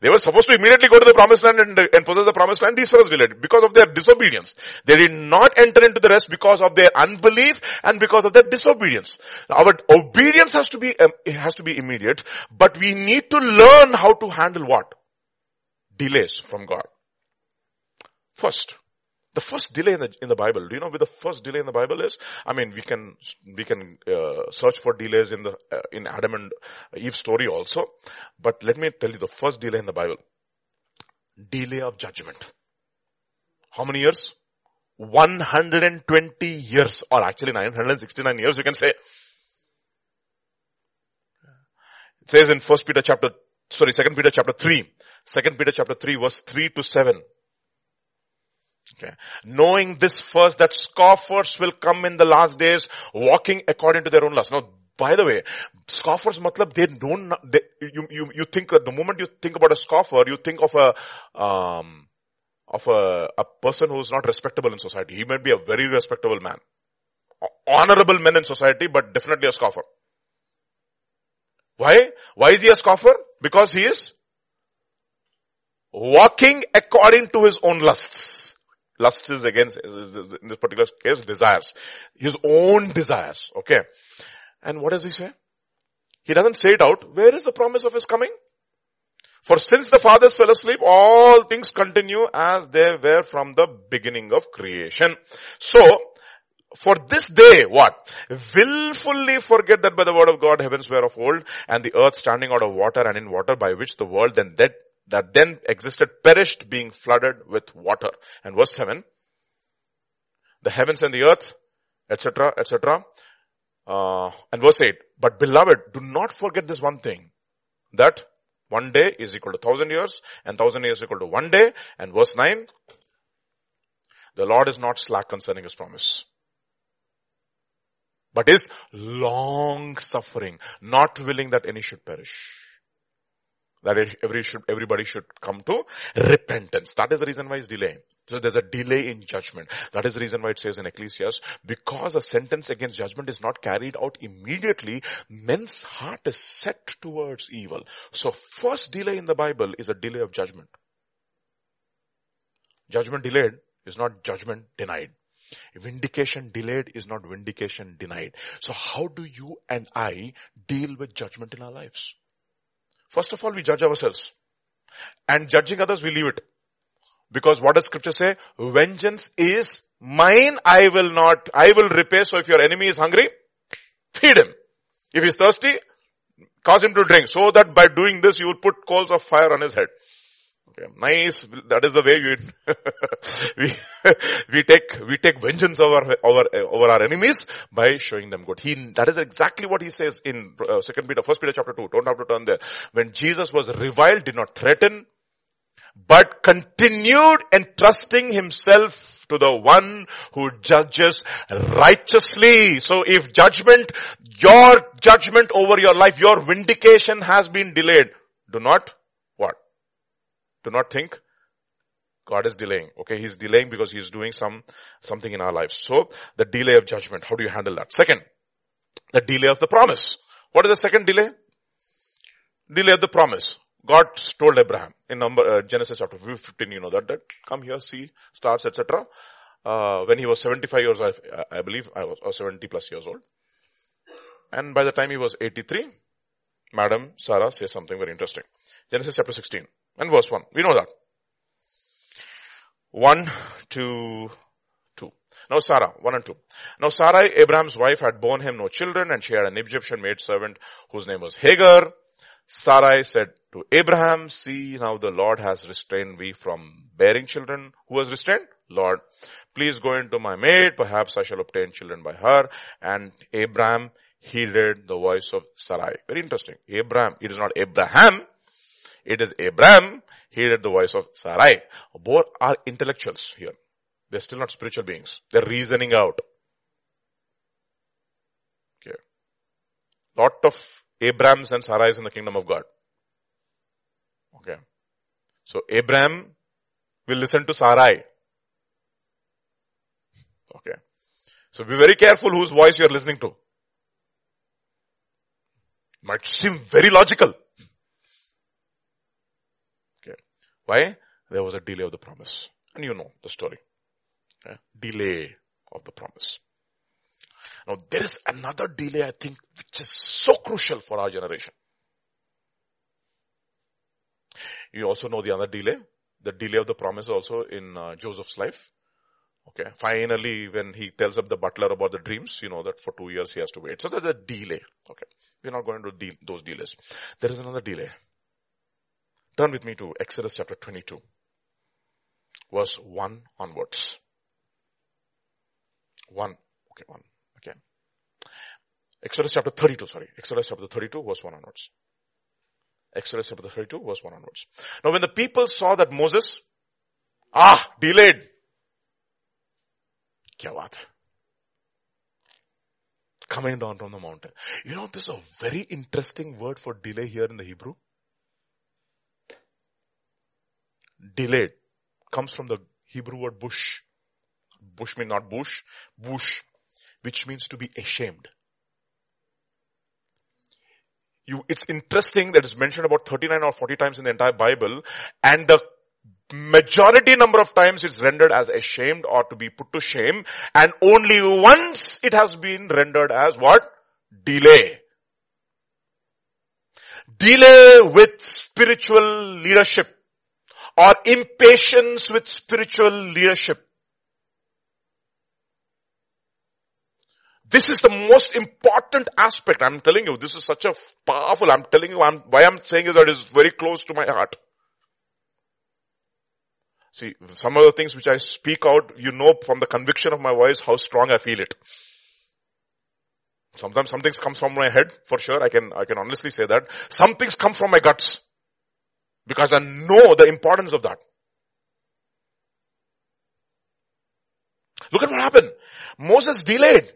They were supposed to immediately go to the promised land and, and possess the promised land. These fellows delayed because of their disobedience. They did not enter into the rest because of their unbelief and because of their disobedience. Our obedience has to be, um, has to be immediate, but we need to learn how to handle what? Delays from God. First, the first delay in the, in the Bible, do you know where the first delay in the Bible is? I mean, we can, we can uh, search for delays in the, uh, in Adam and Eve story also. But let me tell you the first delay in the Bible. Delay of judgment. How many years? 120 years or actually 969 years you can say. It says in first Peter chapter, sorry, second Peter chapter 3, second Peter chapter 3 verse 3 to 7. Okay. Knowing this first that scoffers will come in the last days walking according to their own lust. Now, by the way, scoffers matlab, they don't, they, you, you, you think, the moment you think about a scoffer, you think of a, um, of a, a person who is not respectable in society. He may be a very respectable man. Honorable man in society, but definitely a scoffer. Why? Why is he a scoffer? Because he is walking according to his own lusts. Lust is against, in this particular case, desires. His own desires. Okay. And what does he say? He doesn't say it out. Where is the promise of his coming? For since the fathers fell asleep, all things continue as they were from the beginning of creation. So, for this day, what? Willfully forget that by the word of God heavens were of old, and the earth standing out of water and in water by which the world then dead that then existed perished being flooded with water. And verse 7, the heavens and the earth, etc., etc. Uh, and verse 8, but beloved, do not forget this one thing, that one day is equal to thousand years, and thousand years equal to one day, and verse 9, the Lord is not slack concerning his promise, but is long suffering, not willing that any should perish that every should, everybody should come to repentance. That is the reason why it's delaying. So there's a delay in judgment. That is the reason why it says in Ecclesiastes, because a sentence against judgment is not carried out immediately, men's heart is set towards evil. So first delay in the Bible is a delay of judgment. Judgment delayed is not judgment denied. Vindication delayed is not vindication denied. So how do you and I deal with judgment in our lives? First of all, we judge ourselves. And judging others, we leave it. Because what does scripture say? Vengeance is mine, I will not, I will repay. So if your enemy is hungry, feed him. If he's thirsty, cause him to drink. So that by doing this, you will put coals of fire on his head. Okay, nice. That is the way we we we take we take vengeance over over over our enemies by showing them good. He that is exactly what he says in uh, Second Peter, First Peter chapter two. Don't have to turn there. When Jesus was reviled, did not threaten, but continued entrusting himself to the one who judges righteously. So if judgment, your judgment over your life, your vindication has been delayed, do not do not think God is delaying. Okay, He's delaying because He's doing some, something in our lives. So, the delay of judgment, how do you handle that? Second, the delay of the promise. What is the second delay? Delay of the promise. God told Abraham in number, uh, Genesis chapter 15, you know that, that come here, see, stars, etc. Uh, when he was 75 years old, I, I believe, I was, or 70 plus years old. And by the time he was 83, Madam Sarah says something very interesting. Genesis chapter 16 and verse 1. We know that. 1 to 2. Now Sarah, 1 and 2. Now Sarah, Abraham's wife, had borne him no children and she had an Egyptian maid servant whose name was Hagar. Sarai said to Abraham, see now the Lord has restrained me from bearing children. Who has restrained? Lord. Please go into my maid. Perhaps I shall obtain children by her. And Abraham heeded the voice of Sarai. Very interesting. Abraham, it is not Abraham, it is Abraham. He heard the voice of Sarai. Both are intellectuals here. They're still not spiritual beings. They're reasoning out. Okay. Lot of Abrahams and Sarais in the kingdom of God. Okay. So Abraham will listen to Sarai. Okay. So be very careful whose voice you are listening to. Might seem very logical. Why? There was a delay of the promise. And you know the story. Okay? Delay of the promise. Now there is another delay I think which is so crucial for our generation. You also know the other delay. The delay of the promise also in uh, Joseph's life. Okay. Finally, when he tells up the butler about the dreams, you know that for two years he has to wait. So there's a delay. Okay. We're not going to deal those delays. There is another delay. Turn with me to Exodus chapter 22, verse 1 onwards. 1, okay, 1, okay. Exodus chapter 32, sorry. Exodus chapter 32, verse 1 onwards. Exodus chapter 32, verse 1 onwards. Now when the people saw that Moses, ah, delayed. Kya Coming down from the mountain. You know, this is a very interesting word for delay here in the Hebrew. Delayed comes from the Hebrew word bush. Bush means not bush, bush, which means to be ashamed. You, it's interesting that it's mentioned about 39 or 40 times in the entire Bible and the majority number of times it's rendered as ashamed or to be put to shame and only once it has been rendered as what? Delay. Delay with spiritual leadership or impatience with spiritual leadership. This is the most important aspect. I'm telling you, this is such a powerful, I'm telling you, I'm, why I'm saying is that it is very close to my heart. See, some of the things which I speak out, you know from the conviction of my voice how strong I feel it. Sometimes some things come from my head, for sure, I can, I can honestly say that. Some things come from my guts. Because I know the importance of that. Look at what happened. Moses delayed.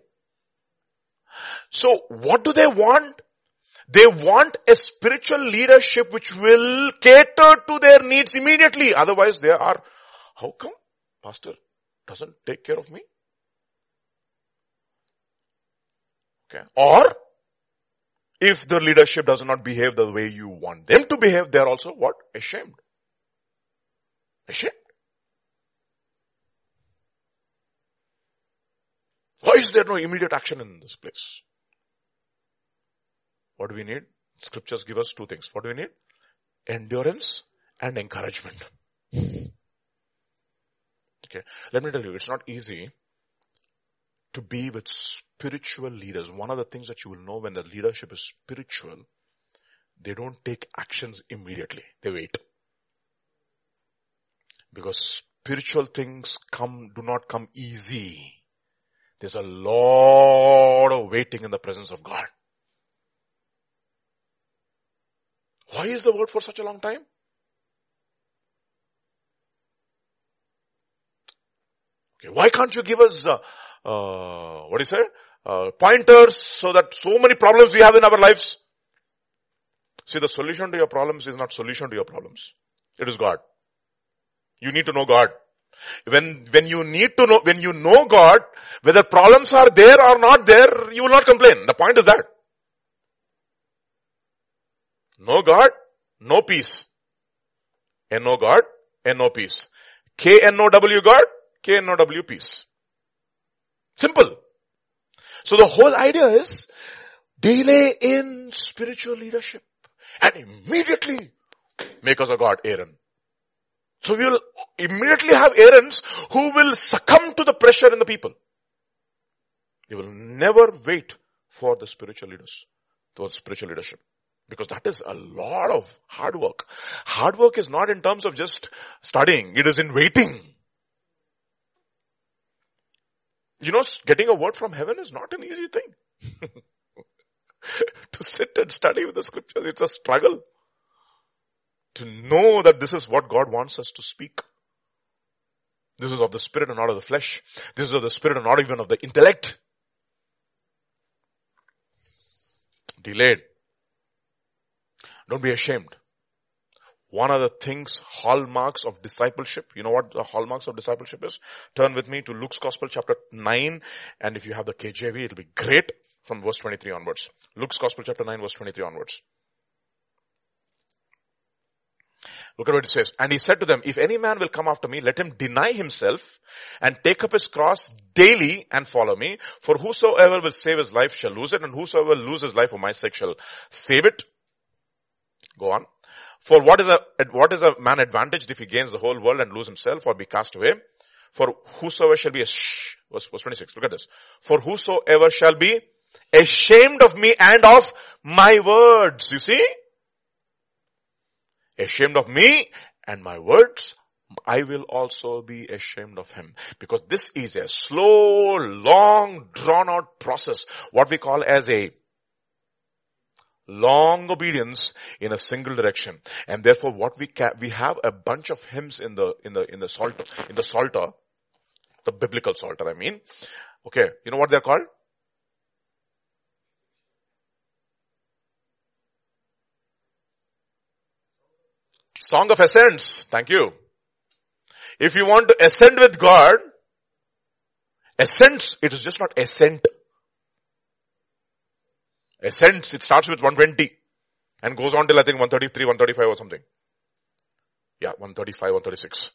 So what do they want? They want a spiritual leadership which will cater to their needs immediately. Otherwise they are, how come pastor doesn't take care of me? Okay. Or if the leadership does not behave the way you want them to behave, they are also what? Ashamed. Ashamed. Why is there no immediate action in this place? What do we need? Scriptures give us two things. What do we need? Endurance and encouragement. Okay. Let me tell you, it's not easy to be with spiritual leaders. One of the things that you will know when the leadership is spiritual, they don't take actions immediately. They wait. Because spiritual things come, do not come easy. There's a lot of waiting in the presence of God. Why is the word for such a long time? Okay, why can't you give us, uh, uh, what is it? Uh, pointers so that so many problems we have in our lives? See, the solution to your problems is not solution to your problems. It is God. You need to know God. When, when you need to know, when you know God, whether problems are there or not there, you will not complain. The point is that. No God, no peace. N-O God, N-O peace. K-N-O-W God, K-N-O-W peace. Simple. So the whole idea is delay in spiritual leadership and immediately make us a God, Aaron. So we will immediately have Aarons who will succumb to the pressure in the people. They will never wait for the spiritual leaders, towards spiritual leadership. Because that is a lot of hard work. Hard work is not in terms of just studying, it is in waiting. You know, getting a word from heaven is not an easy thing. to sit and study with the scriptures, it's a struggle to know that this is what God wants us to speak. This is of the spirit and not of the flesh. This is of the spirit and not even of the intellect. Delayed. Don't be ashamed. One of the things, hallmarks of discipleship, you know what the hallmarks of discipleship is? Turn with me to Luke's Gospel chapter 9 and if you have the KJV, it'll be great from verse 23 onwards. Luke's Gospel chapter 9 verse 23 onwards. Look at what it says. And he said to them, if any man will come after me, let him deny himself and take up his cross daily and follow me. For whosoever will save his life shall lose it and whosoever will lose his life for my sake shall save it. Go on. For what is a, what is a man advantaged if he gains the whole world and lose himself or be cast away? For whosoever shall be, a shh, verse, verse 26, look at this. For whosoever shall be ashamed of me and of my words. You see? ashamed of me and my words, I will also be ashamed of him. Because this is a slow, long, drawn out process. What we call as a long obedience in a single direction. And therefore what we can, we have a bunch of hymns in the, in the, in the Psalter, in the Psalter, the biblical Psalter I mean. Okay, you know what they're called? Song of Ascents. Thank you. If you want to ascend with God, ascents, it is just not ascent. Ascents, it starts with 120 and goes on till I think 133, 135 or something. Yeah, 135, 136.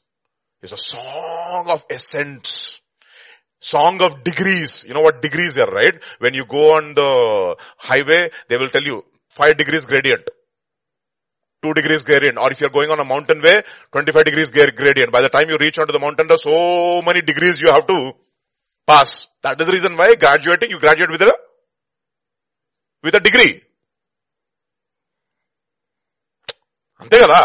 It's a song of ascents. Song of degrees. You know what degrees are, right? When you go on the highway, they will tell you 5 degrees gradient. 2 degrees gradient. Or if you're going on a mountain way, 25 degrees gradient. By the time you reach onto the mountain, there's so many degrees you have to pass. That is the reason why graduating, you graduate with a, with a degree. అంతే కదా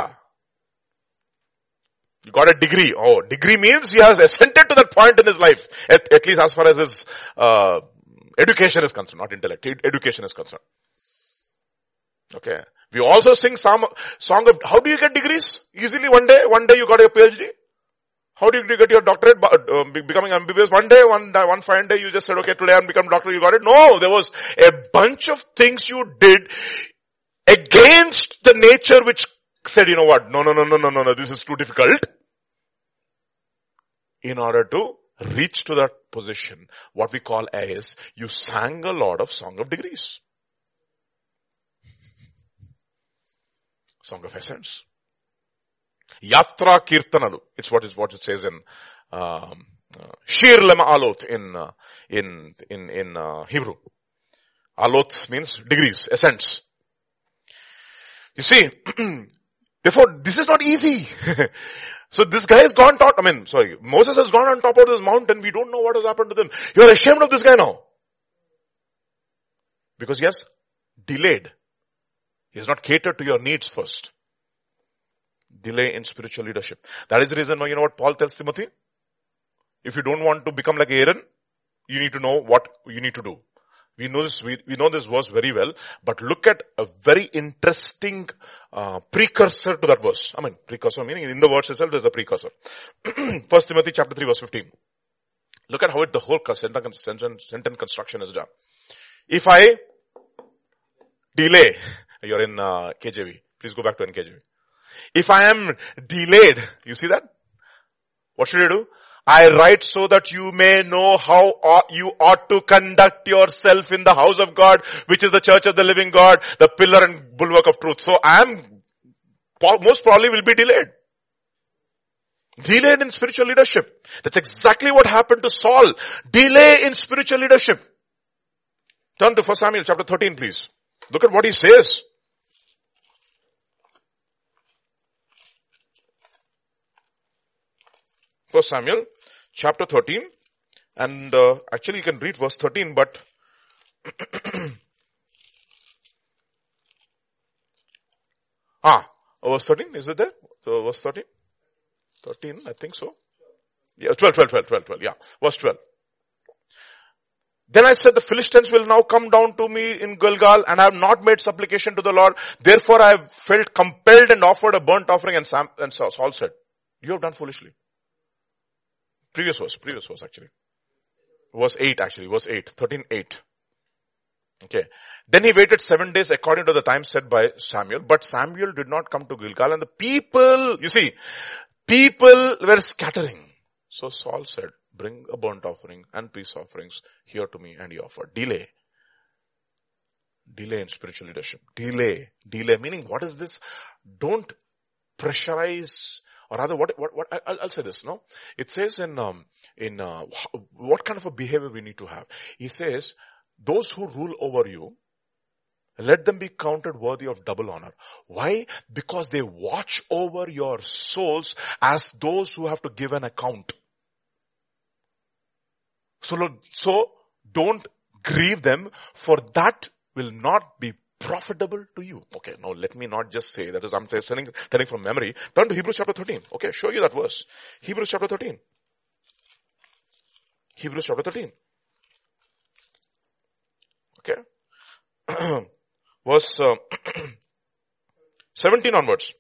you got a degree. Oh, degree means he has ascended to that point in his life. At, at least as far as his uh, education is concerned, not intellect. Education is concerned. Okay. We also sing some song of, how do you get degrees? Easily one day, one day you got your PhD. How did you get your doctorate? Uh, becoming MBBS one day, one, one fine day you just said, okay, today I'm become doctor, you got it. No, there was a bunch of things you did against the nature which said, you know what, no, no, no, no, no, no, no, this is too difficult. In order to reach to that position, what we call as, you sang a lot of song of degrees. Song of Ascents. Yatra Kirtanalu. It's what is what it says in um, uh, Shir Lema Alot in uh, in in in uh, Hebrew. Alot means degrees, ascents. You see, therefore this is not easy. so this guy has gone top, I mean, sorry, Moses has gone on top of this mountain. We don't know what has happened to them. You are ashamed of this guy now. Because he has delayed he has not catered to your needs first. Delay in spiritual leadership. That is the reason why, you know what Paul tells Timothy? If you don't want to become like Aaron, you need to know what you need to do. We know this, we, we know this verse very well, but look at a very interesting uh, precursor to that verse. I mean, precursor meaning in the verse itself there's a precursor. First Timothy chapter 3 verse 15. Look at how it, the whole sentence, sentence construction is done. If I delay, you're in uh, KJV. Please go back to NKJV. If I am delayed, you see that? What should I do? I write so that you may know how you ought to conduct yourself in the house of God, which is the church of the living God, the pillar and bulwark of truth. So I am, most probably will be delayed. Delayed in spiritual leadership. That's exactly what happened to Saul. Delay in spiritual leadership. Turn to 1 Samuel chapter 13 please. Look at what he says. First Samuel chapter 13 and uh, actually you can read verse 13 but ah verse 13 is it there? So verse 13 13 i think so. Yeah 12 12 12 12 12 yeah verse 12 then I said, the Philistines will now come down to me in Gilgal and I have not made supplication to the Lord. Therefore I have felt compelled and offered a burnt offering. And, Sam, and Saul said, you have done foolishly. Previous verse, previous verse actually. Verse 8 actually, verse 8, 13, 8. Okay. Then he waited seven days according to the time set by Samuel, but Samuel did not come to Gilgal and the people, you see, people were scattering. So Saul said, bring a burnt offering and peace offerings here to me and he offered. Delay. Delay in spiritual leadership. Delay. Delay. Meaning what is this? Don't pressurize or rather what, what, what I'll, I'll say this, no? It says in, um, in, uh, what kind of a behavior we need to have. He says, those who rule over you, let them be counted worthy of double honor. Why? Because they watch over your souls as those who have to give an account. So, so don't grieve them for that will not be profitable to you. Okay, now let me not just say that is I'm telling, telling from memory. Turn to Hebrews chapter 13. Okay, show you that verse. Hebrews chapter 13. Hebrews chapter 13. Okay. verse uh, 17 onwards.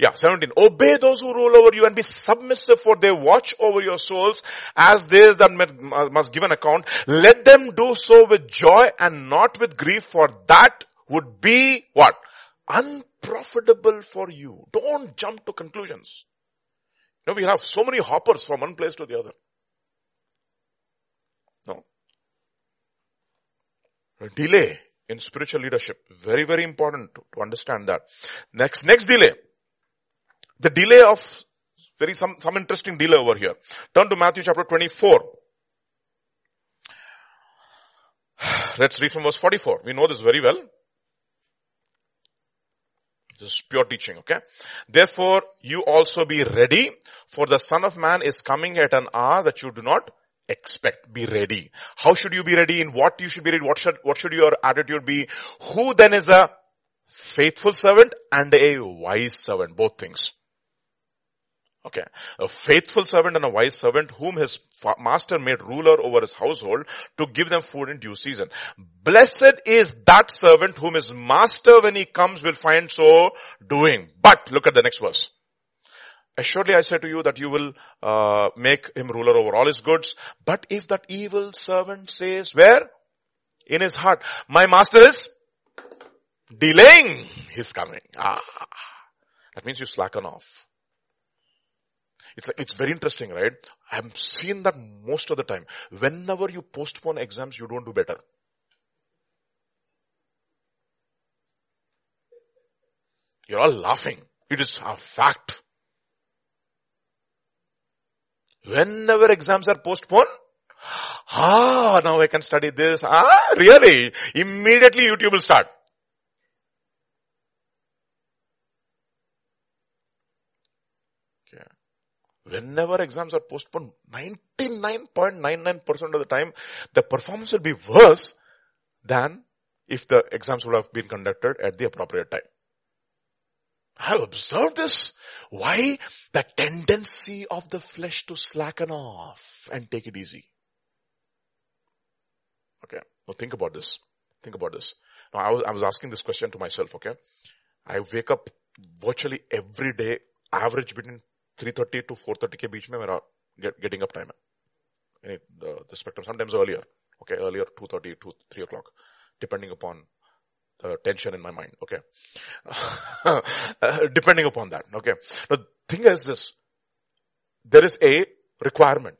Yeah, 17. Obey those who rule over you and be submissive for they watch over your souls as theirs that must give an account. Let them do so with joy and not with grief for that would be what? Unprofitable for you. Don't jump to conclusions. You know, we have so many hoppers from one place to the other. No. Delay in spiritual leadership. Very, very important to, to understand that. Next, next delay the delay of very some, some interesting delay over here. Turn to Matthew chapter 24. Let's read from verse 44. We know this very well. This is pure teaching, okay? Therefore, you also be ready, for the Son of Man is coming at an hour that you do not expect. Be ready. How should you be ready? In what you should be ready? What should, what should your attitude be? Who then is a faithful servant and a wise servant? Both things. Okay. A faithful servant and a wise servant whom his master made ruler over his household to give them food in due season. Blessed is that servant whom his master when he comes will find so doing. But look at the next verse. Assuredly I say to you that you will uh, make him ruler over all his goods. But if that evil servant says, where? In his heart, my master is delaying his coming. Ah, that means you slacken off. It's, it's very interesting, right? I've seen that most of the time. Whenever you postpone exams, you don't do better. You're all laughing. It is a fact. Whenever exams are postponed, ah, now I can study this. Ah, really? Immediately YouTube will start. Whenever exams are postponed, 99.99% of the time, the performance will be worse than if the exams would have been conducted at the appropriate time. I have observed this. Why? The tendency of the flesh to slacken off and take it easy. Okay. Now think about this. Think about this. Now I was, I was asking this question to myself, okay? I wake up virtually every day, average between 3.30 to 4.30 ke beech mein mera get, getting up time in it, the, the spectrum, sometimes earlier. Okay, earlier 2.30 to 3 o'clock, depending upon the tension in my mind. Okay. depending upon that. Okay. The thing is this, there is a requirement.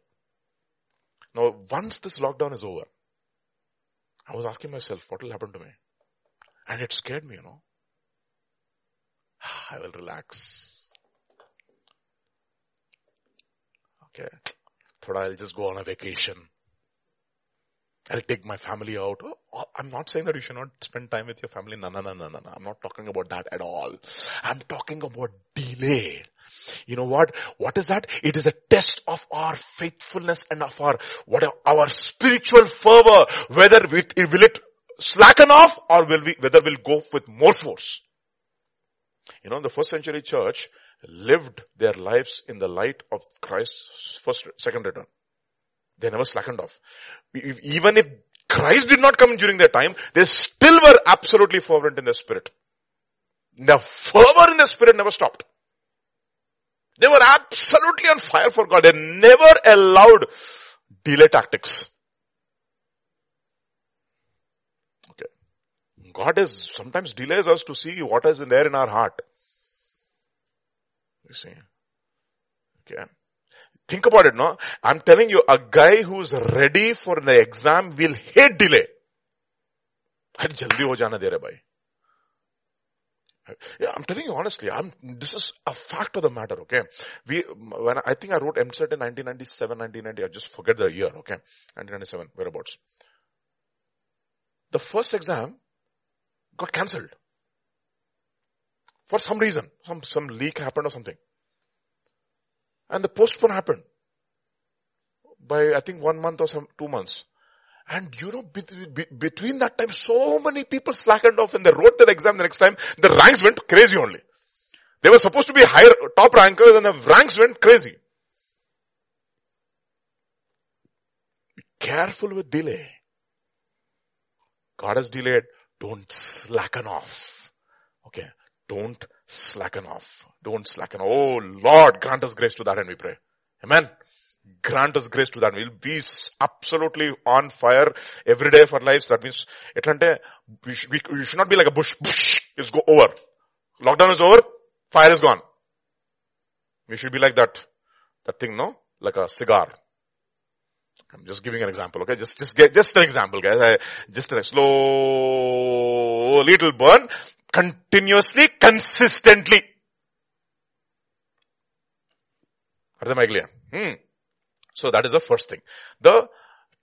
Now, once this lockdown is over, I was asking myself, what will happen to me? And it scared me, you know. I will relax. Okay. Thought I'll just go on a vacation. I'll take my family out. Oh, I'm not saying that you should not spend time with your family. No, no, no, no, no, no. I'm not talking about that at all. I'm talking about delay. You know what? What is that? It is a test of our faithfulness and of our, what our spiritual fervor, whether we, will it slacken off or will we, whether we'll go with more force. You know, in the first century church lived their lives in the light of Christ's first, second return. They never slackened off. Even if Christ did not come during their time, they still were absolutely fervent in their spirit. The fervor in the spirit never stopped. They were absolutely on fire for God. They never allowed delay tactics. Okay. God is sometimes delays us to see what is in there in our heart. You see? Okay. Think about it, no? I'm telling you, a guy who's ready for the exam will hate delay. अरे जल्दी हो जाना दे रहे भाई yeah, I'm telling you honestly, I'm, this is a fact of the matter, okay? We, when I think I wrote EAMCET in 1997, 1990, I just forget the year, okay? 1997, whereabouts. The first exam got cancelled. For some reason. Some, some leak happened or something. And the postpone happened by I think one month or some two months. And you know, be, be, between that time, so many people slackened off and they wrote their exam the next time. The ranks went crazy only. They were supposed to be higher, top rankers and the ranks went crazy. Be careful with delay. God has delayed. Don't slacken off. Okay. Don't slacken off. Don't slacken. Oh Lord, grant us grace to that and we pray. Amen. Grant us grace to that. We'll be absolutely on fire every day of our lives. That means, etlante, we, should, we should not be like a bush. Bush, it's go over. Lockdown is over. Fire is gone. We should be like that, that thing, no? Like a cigar. I'm just giving an example, okay? Just, just get, just an example, guys. I, just a slow little burn continuously, consistently. Are clear? Hmm. So that is the first thing. The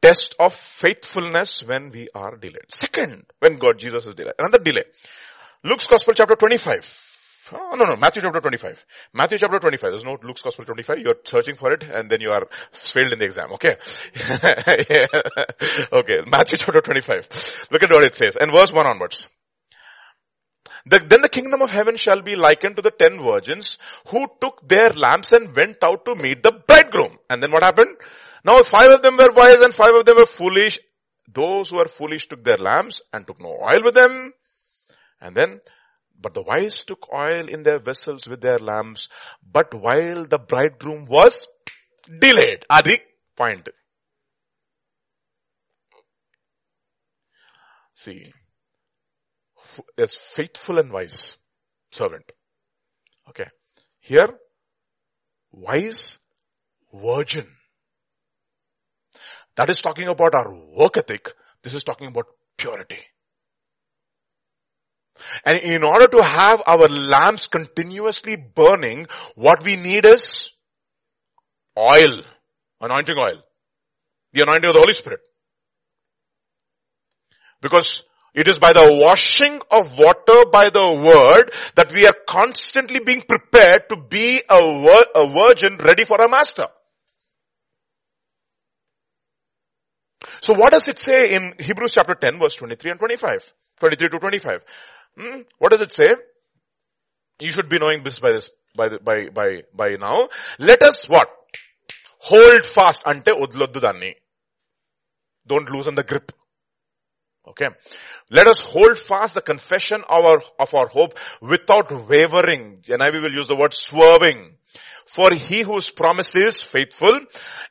test of faithfulness when we are delayed. Second, when God, Jesus is delayed. Another delay. Luke's Gospel chapter 25. Oh, no, no, Matthew chapter 25. Matthew chapter 25. There's no Luke's Gospel 25. You're searching for it and then you are failed in the exam. Okay. okay. Matthew chapter 25. Look at what it says. And verse 1 onwards. The, then the kingdom of heaven shall be likened to the ten virgins who took their lamps and went out to meet the bridegroom. And then what happened? Now five of them were wise and five of them were foolish. Those who were foolish took their lamps and took no oil with them. And then, but the wise took oil in their vessels with their lamps. But while the bridegroom was delayed. Adi point. See, is faithful and wise servant. Okay. Here, wise virgin. That is talking about our work ethic. This is talking about purity. And in order to have our lamps continuously burning, what we need is oil, anointing oil, the anointing of the Holy Spirit. Because it is by the washing of water by the word that we are constantly being prepared to be a, a virgin ready for a master. So what does it say in Hebrews chapter 10 verse 23 and 25? 23 to 25. Hmm? What does it say? You should be knowing this by this, by, the, by, by, by now. Let us what? Hold fast ante odloddu danni. Don't loosen the grip. Okay. Let us hold fast the confession of our, of our hope without wavering. And I will use the word swerving. For he whose promise is faithful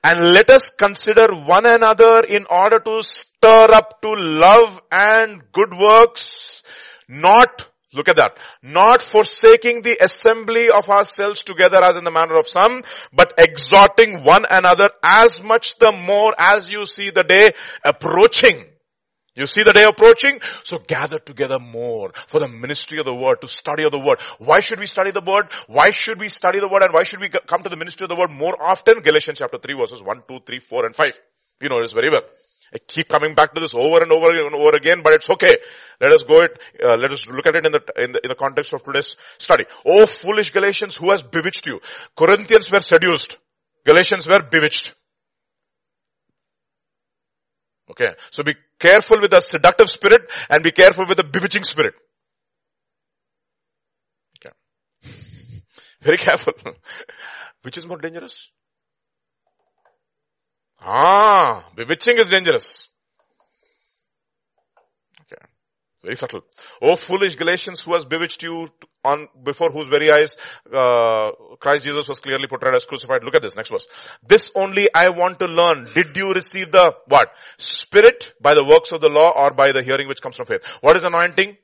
and let us consider one another in order to stir up to love and good works, not Look at that. Not forsaking the assembly of ourselves together as in the manner of some, but exhorting one another as much the more as you see the day approaching. You see the day approaching? So gather together more for the ministry of the word, to study of the word. Why should we study the word? Why should we study the word and why should we come to the ministry of the word more often? Galatians chapter 3 verses 1, 2, 3, 4 and 5. You know this very well. I keep coming back to this over and over and over again, but it's okay. Let us go it, uh, let us look at it in the, in the, in the context of today's study. Oh foolish Galatians, who has bewitched you? Corinthians were seduced. Galatians were bewitched. Okay. So be careful with the seductive spirit and be careful with the bewitching spirit. Okay. Very careful. Which is more dangerous? Ah, bewitching is dangerous. Okay. Very subtle. Oh foolish Galatians who has bewitched you on before whose very eyes uh, Christ Jesus was clearly portrayed as crucified. Look at this next verse. This only I want to learn. Did you receive the what? Spirit by the works of the law or by the hearing which comes from faith? What is anointing?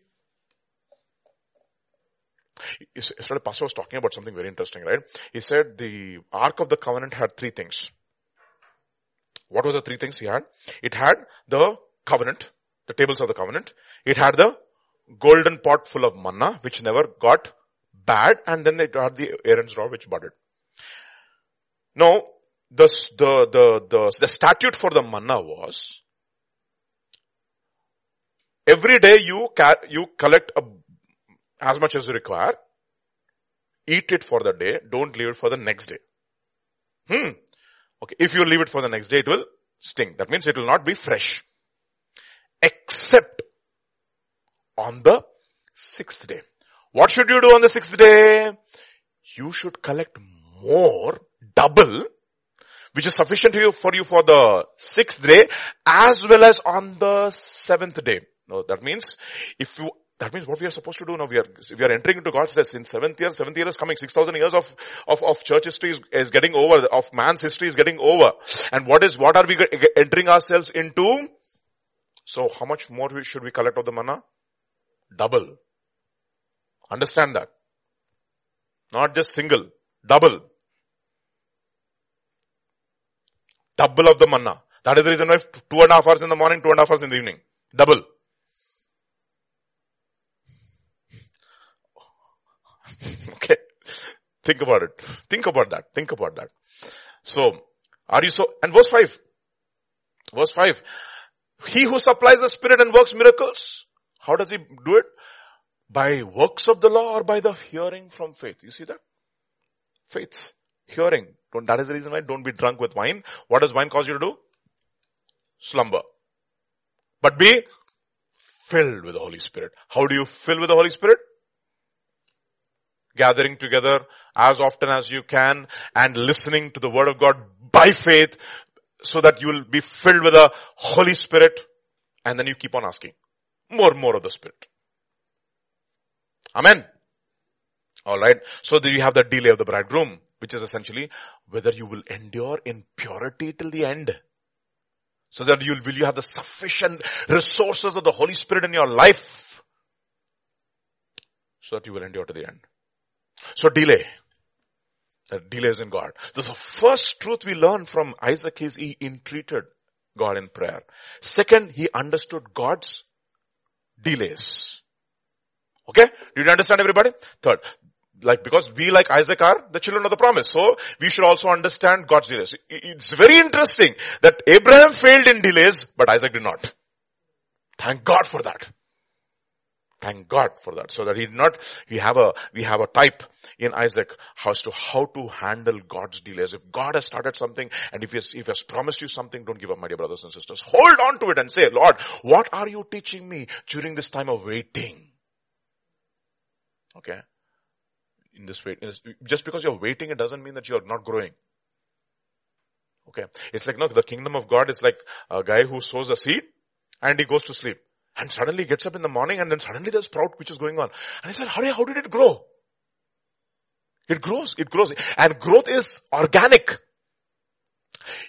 Yesterday pastor was talking about something very interesting, right? He said the Ark of the Covenant had three things. What was the three things he had? It had the covenant, the tables of the covenant. It had the golden pot full of manna, which never got bad, and then it had the Aaron's rod, which budded. Now, the, the, the, the, the statute for the manna was, every day you, you collect a, as much as you require, eat it for the day, don't leave it for the next day. Hmm. Okay. If you leave it for the next day, it will stink. That means it will not be fresh. Except on the sixth day. What should you do on the sixth day? You should collect more, double, which is sufficient for you for the sixth day, as well as on the seventh day. No, that means if you that means what we are supposed to do now, we are, we are entering into God's rest in seventh year, seventh year is coming, 6,000 years of, of, of church history is, is getting over, of man's history is getting over. And what is, what are we entering ourselves into? So how much more should we collect of the manna? Double. Understand that. Not just single, double. Double of the manna. That is the reason why two and a half hours in the morning, two and a half hours in the evening. Double. okay. Think about it. Think about that. Think about that. So, are you so, and verse 5. Verse 5. He who supplies the spirit and works miracles. How does he do it? By works of the law or by the hearing from faith. You see that? Faith. Hearing. Don't, that is the reason why don't be drunk with wine. What does wine cause you to do? Slumber. But be filled with the Holy Spirit. How do you fill with the Holy Spirit? Gathering together as often as you can and listening to the word of God by faith so that you will be filled with the Holy Spirit and then you keep on asking more more of the Spirit. Amen. Alright. So you have the delay of the bridegroom, which is essentially whether you will endure in purity till the end. So that you will you have the sufficient resources of the Holy Spirit in your life so that you will endure to the end. So delay. delays in God. So the first truth we learn from Isaac is he entreated God in prayer. Second, he understood God's delays. Okay? Did you understand everybody? Third, like because we like Isaac are the children of the promise. So we should also understand God's delays. It's very interesting that Abraham failed in delays, but Isaac did not. Thank God for that. Thank God for that. So that he did not, we have a, we have a type in Isaac as to how to handle God's delays. If God has started something and if he has, if he has promised you something, don't give up my dear brothers and sisters. Hold on to it and say, Lord, what are you teaching me during this time of waiting? Okay. in this way. Just because you're waiting, it doesn't mean that you're not growing. Okay. It's like, no, the kingdom of God is like a guy who sows a seed and he goes to sleep. And suddenly gets up in the morning and then suddenly there's sprout which is going on. And he said, how, how did it grow? It grows, it grows. And growth is organic.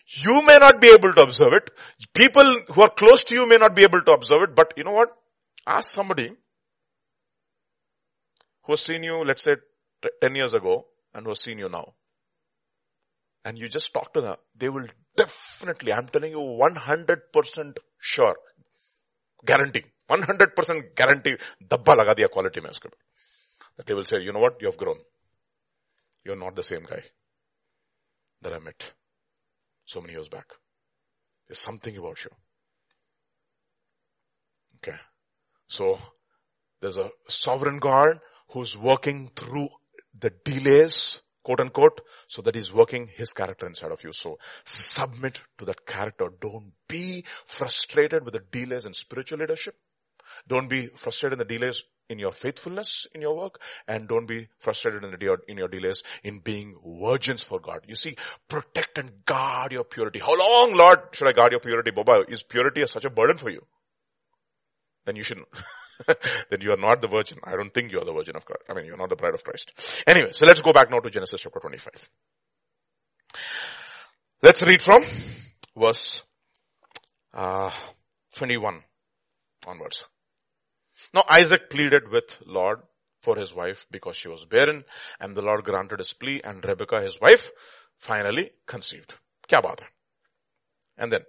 You may not be able to observe it. People who are close to you may not be able to observe it, but you know what? Ask somebody who has seen you, let's say, 10 years ago and who has seen you now. And you just talk to them. They will definitely, I'm telling you 100% sure, guarantee, 100% guarantee, dabba laga diya quality mein That they will say, you know what, you have grown. You're not the same guy that I met so many years back. There's something about you. Okay. So, there's a sovereign God who's working through the delays, quote unquote, so that he's working his character inside of you. So submit to that character. Don't be frustrated with the delays in spiritual leadership. Don't be frustrated in the delays in your faithfulness in your work and don't be frustrated in, the, in your delays in being virgins for God. You see, protect and guard your purity. How long, Lord, should I guard your purity? Baba, is purity such a burden for you? Then you shouldn't. then you are not the virgin. I don't think you are the virgin of God. I mean, you're not the bride of Christ. Anyway, so let's go back now to Genesis chapter 25. Let's read from verse uh, 21 onwards. Now Isaac pleaded with Lord for his wife because she was barren and the Lord granted his plea and Rebecca, his wife, finally conceived. Kya baat hai? And then,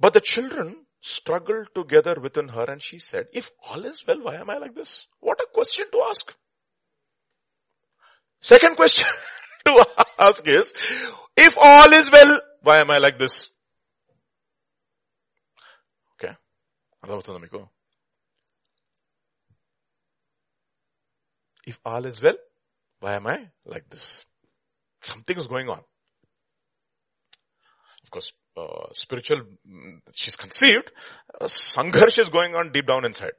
but the children struggled together within her and she said, if all is well, why am I like this? What a question to ask. Second question to ask is, if all is well, why am I like this? Okay. If all is well, why am I like this? Something is going on. Of course, uh, spiritual, mm, she's conceived, uh, sangharsh is going on deep down inside.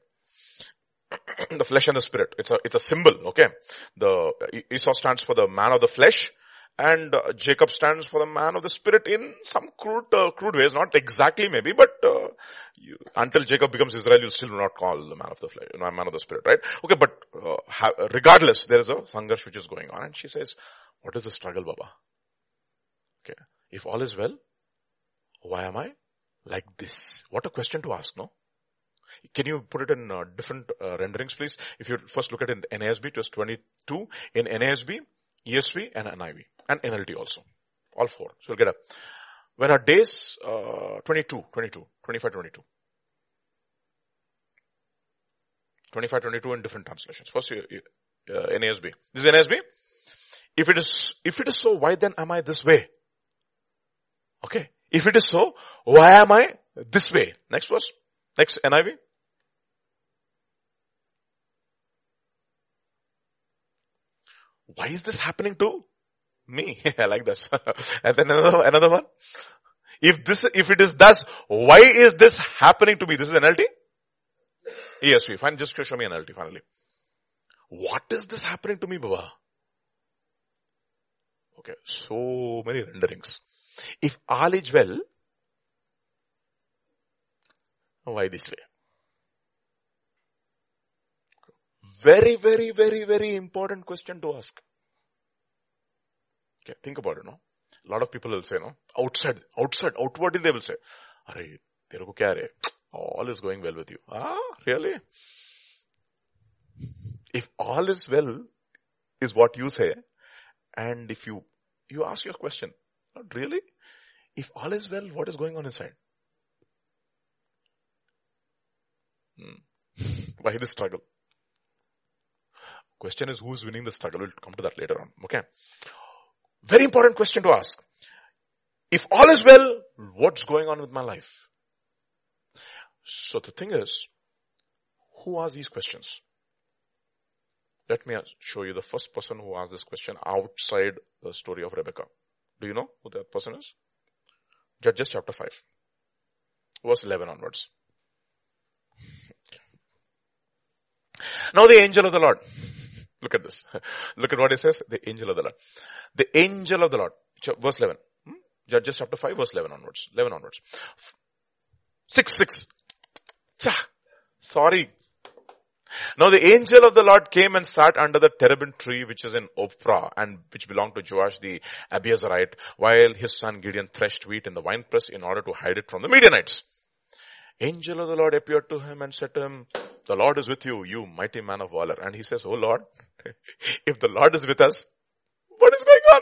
the flesh and the spirit. It's a, it's a symbol, okay? The, Esau stands for the man of the flesh, and uh, Jacob stands for the man of the spirit in some crude, uh, crude ways, not exactly maybe, but uh, you, until Jacob becomes Israel, you'll still not call the man of the flesh, you know, man of the spirit, right? Okay, but uh, ha- regardless, there is a sangharsh which is going on, and she says, "What is the struggle, Baba?" Okay, if all is well, why am I like this? What a question to ask, no? Can you put it in uh, different uh, renderings, please? If you first look at it in NASB, it was 22. In NASB, ESV, and NIV. And NLT also. All four. So we'll get up. When our days, uh, 22, 22, 25, 22. 25, 22 in different translations. First, uh, NASB. This is NASB. If it is, if it is so, why then am I this way? Okay. If it is so, why am I this way? Next verse. Next NIV. Why is this happening to me? I like this. and then another, another one. If this, if it is thus, why is this happening to me? This is NLT? ESV. Fine, just show me NLT finally. What is this happening to me, Baba? Okay, so many renderings. If all is well, why this way? Very, very, very, very important question to ask. Okay, think about it, no? A lot of people will say, no? Outside, outside, outwardly they will say, Arey, tere ko kya re? All is going well with you. Ah, really? If all is well is what you say, and if you, you ask your question, not really. If all is well, what is going on inside? Hmm. Why the struggle? Question is who's winning the struggle? We'll come to that later on. Okay. Very important question to ask. If all is well, what's going on with my life? So the thing is, who asked these questions? Let me show you the first person who asked this question outside the story of Rebecca. Do you know who that person is? Judges chapter 5. Verse 11 onwards. Now the angel of the Lord. Look at this. Look at what it says. The angel of the Lord. The angel of the Lord. Verse 11. Hmm? Judges chapter 5 verse 11 onwards. 11 onwards. 6, 6. Cha. Sorry. Now the angel of the Lord came and sat under the terebinth tree which is in Ophrah and which belonged to Joash the Abiezrite while his son Gideon threshed wheat in the winepress in order to hide it from the Midianites. Angel of the Lord appeared to him and said to him, the Lord is with you, you mighty man of valor. And he says, Oh Lord, if the Lord is with us, what is going on?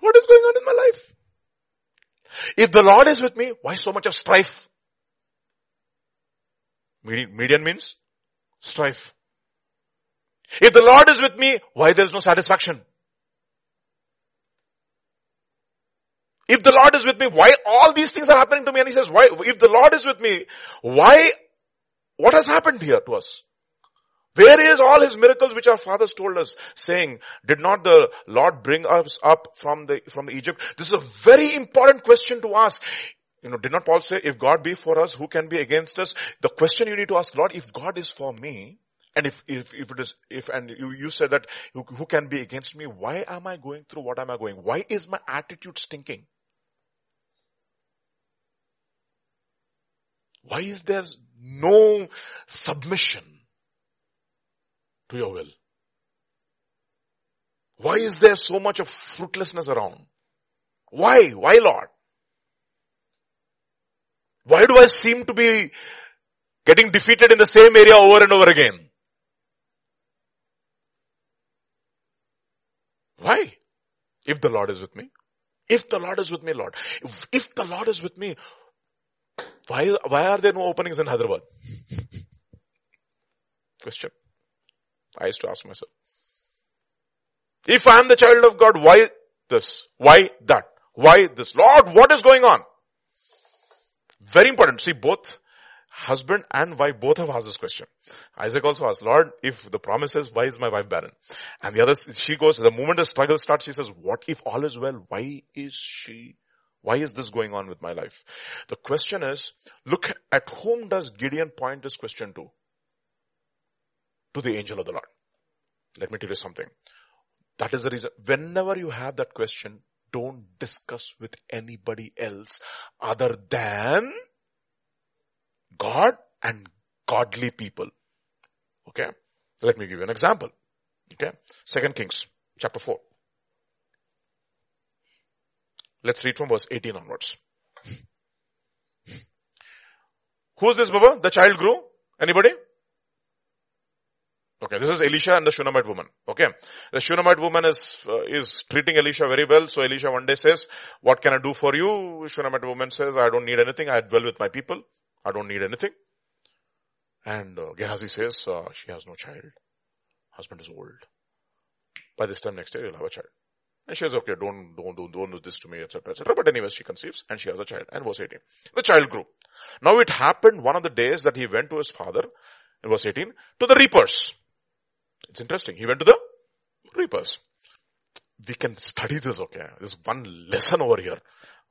What is going on in my life? If the Lord is with me, why so much of strife? Midian means strife. If the Lord is with me, why there is no satisfaction? If the Lord is with me, why all these things are happening to me? And he says, why, if the Lord is with me, why, what has happened here to us? Where is all his miracles which our fathers told us saying, did not the Lord bring us up from the, from Egypt? This is a very important question to ask. You know, did not Paul say, if God be for us, who can be against us? The question you need to ask, Lord, if God is for me, and if, if, if it is, if, and you, you said that, who, who can be against me? Why am I going through what am I going? Why is my attitude stinking? Why is there no submission to your will? Why is there so much of fruitlessness around? Why? Why Lord? Why do I seem to be getting defeated in the same area over and over again? Why? If the Lord is with me. If the Lord is with me, Lord. If, if the Lord is with me, why, why are there no openings in Hyderabad? Question. I used to ask myself. If I am the child of God, why this? Why that? Why this? Lord, what is going on? Very important. See, both husband and wife both have asked this question. Isaac also asked, Lord, if the promise is, why is my wife barren? And the other, she goes, the moment the struggle starts, she says, what if all is well? Why is she, why is this going on with my life? The question is, look at whom does Gideon point this question to? To the angel of the Lord. Let me tell you something. That is the reason. Whenever you have that question, don't discuss with anybody else other than God and godly people. Okay. Let me give you an example. Okay. Second Kings chapter 4. Let's read from verse 18 onwards. Who's this Baba? The child grew? Anybody? Okay, this is Elisha and the Shunammite woman. Okay, the Shunammite woman is uh, is treating Elisha very well. So Elisha one day says, "What can I do for you?" Shunammite woman says, "I don't need anything. I dwell with my people. I don't need anything." And uh, Gehazi says, uh, "She has no child. Husband is old. By this time next year, you'll have a child." And she says, "Okay, don't don't don't, don't do this to me, etc., etc." But anyways, she conceives and she has a child. And verse 18, the child grew. Now it happened one of the days that he went to his father. In verse 18, to the reapers. It's interesting. He went to the reapers. We can study this, okay? There's one lesson over here.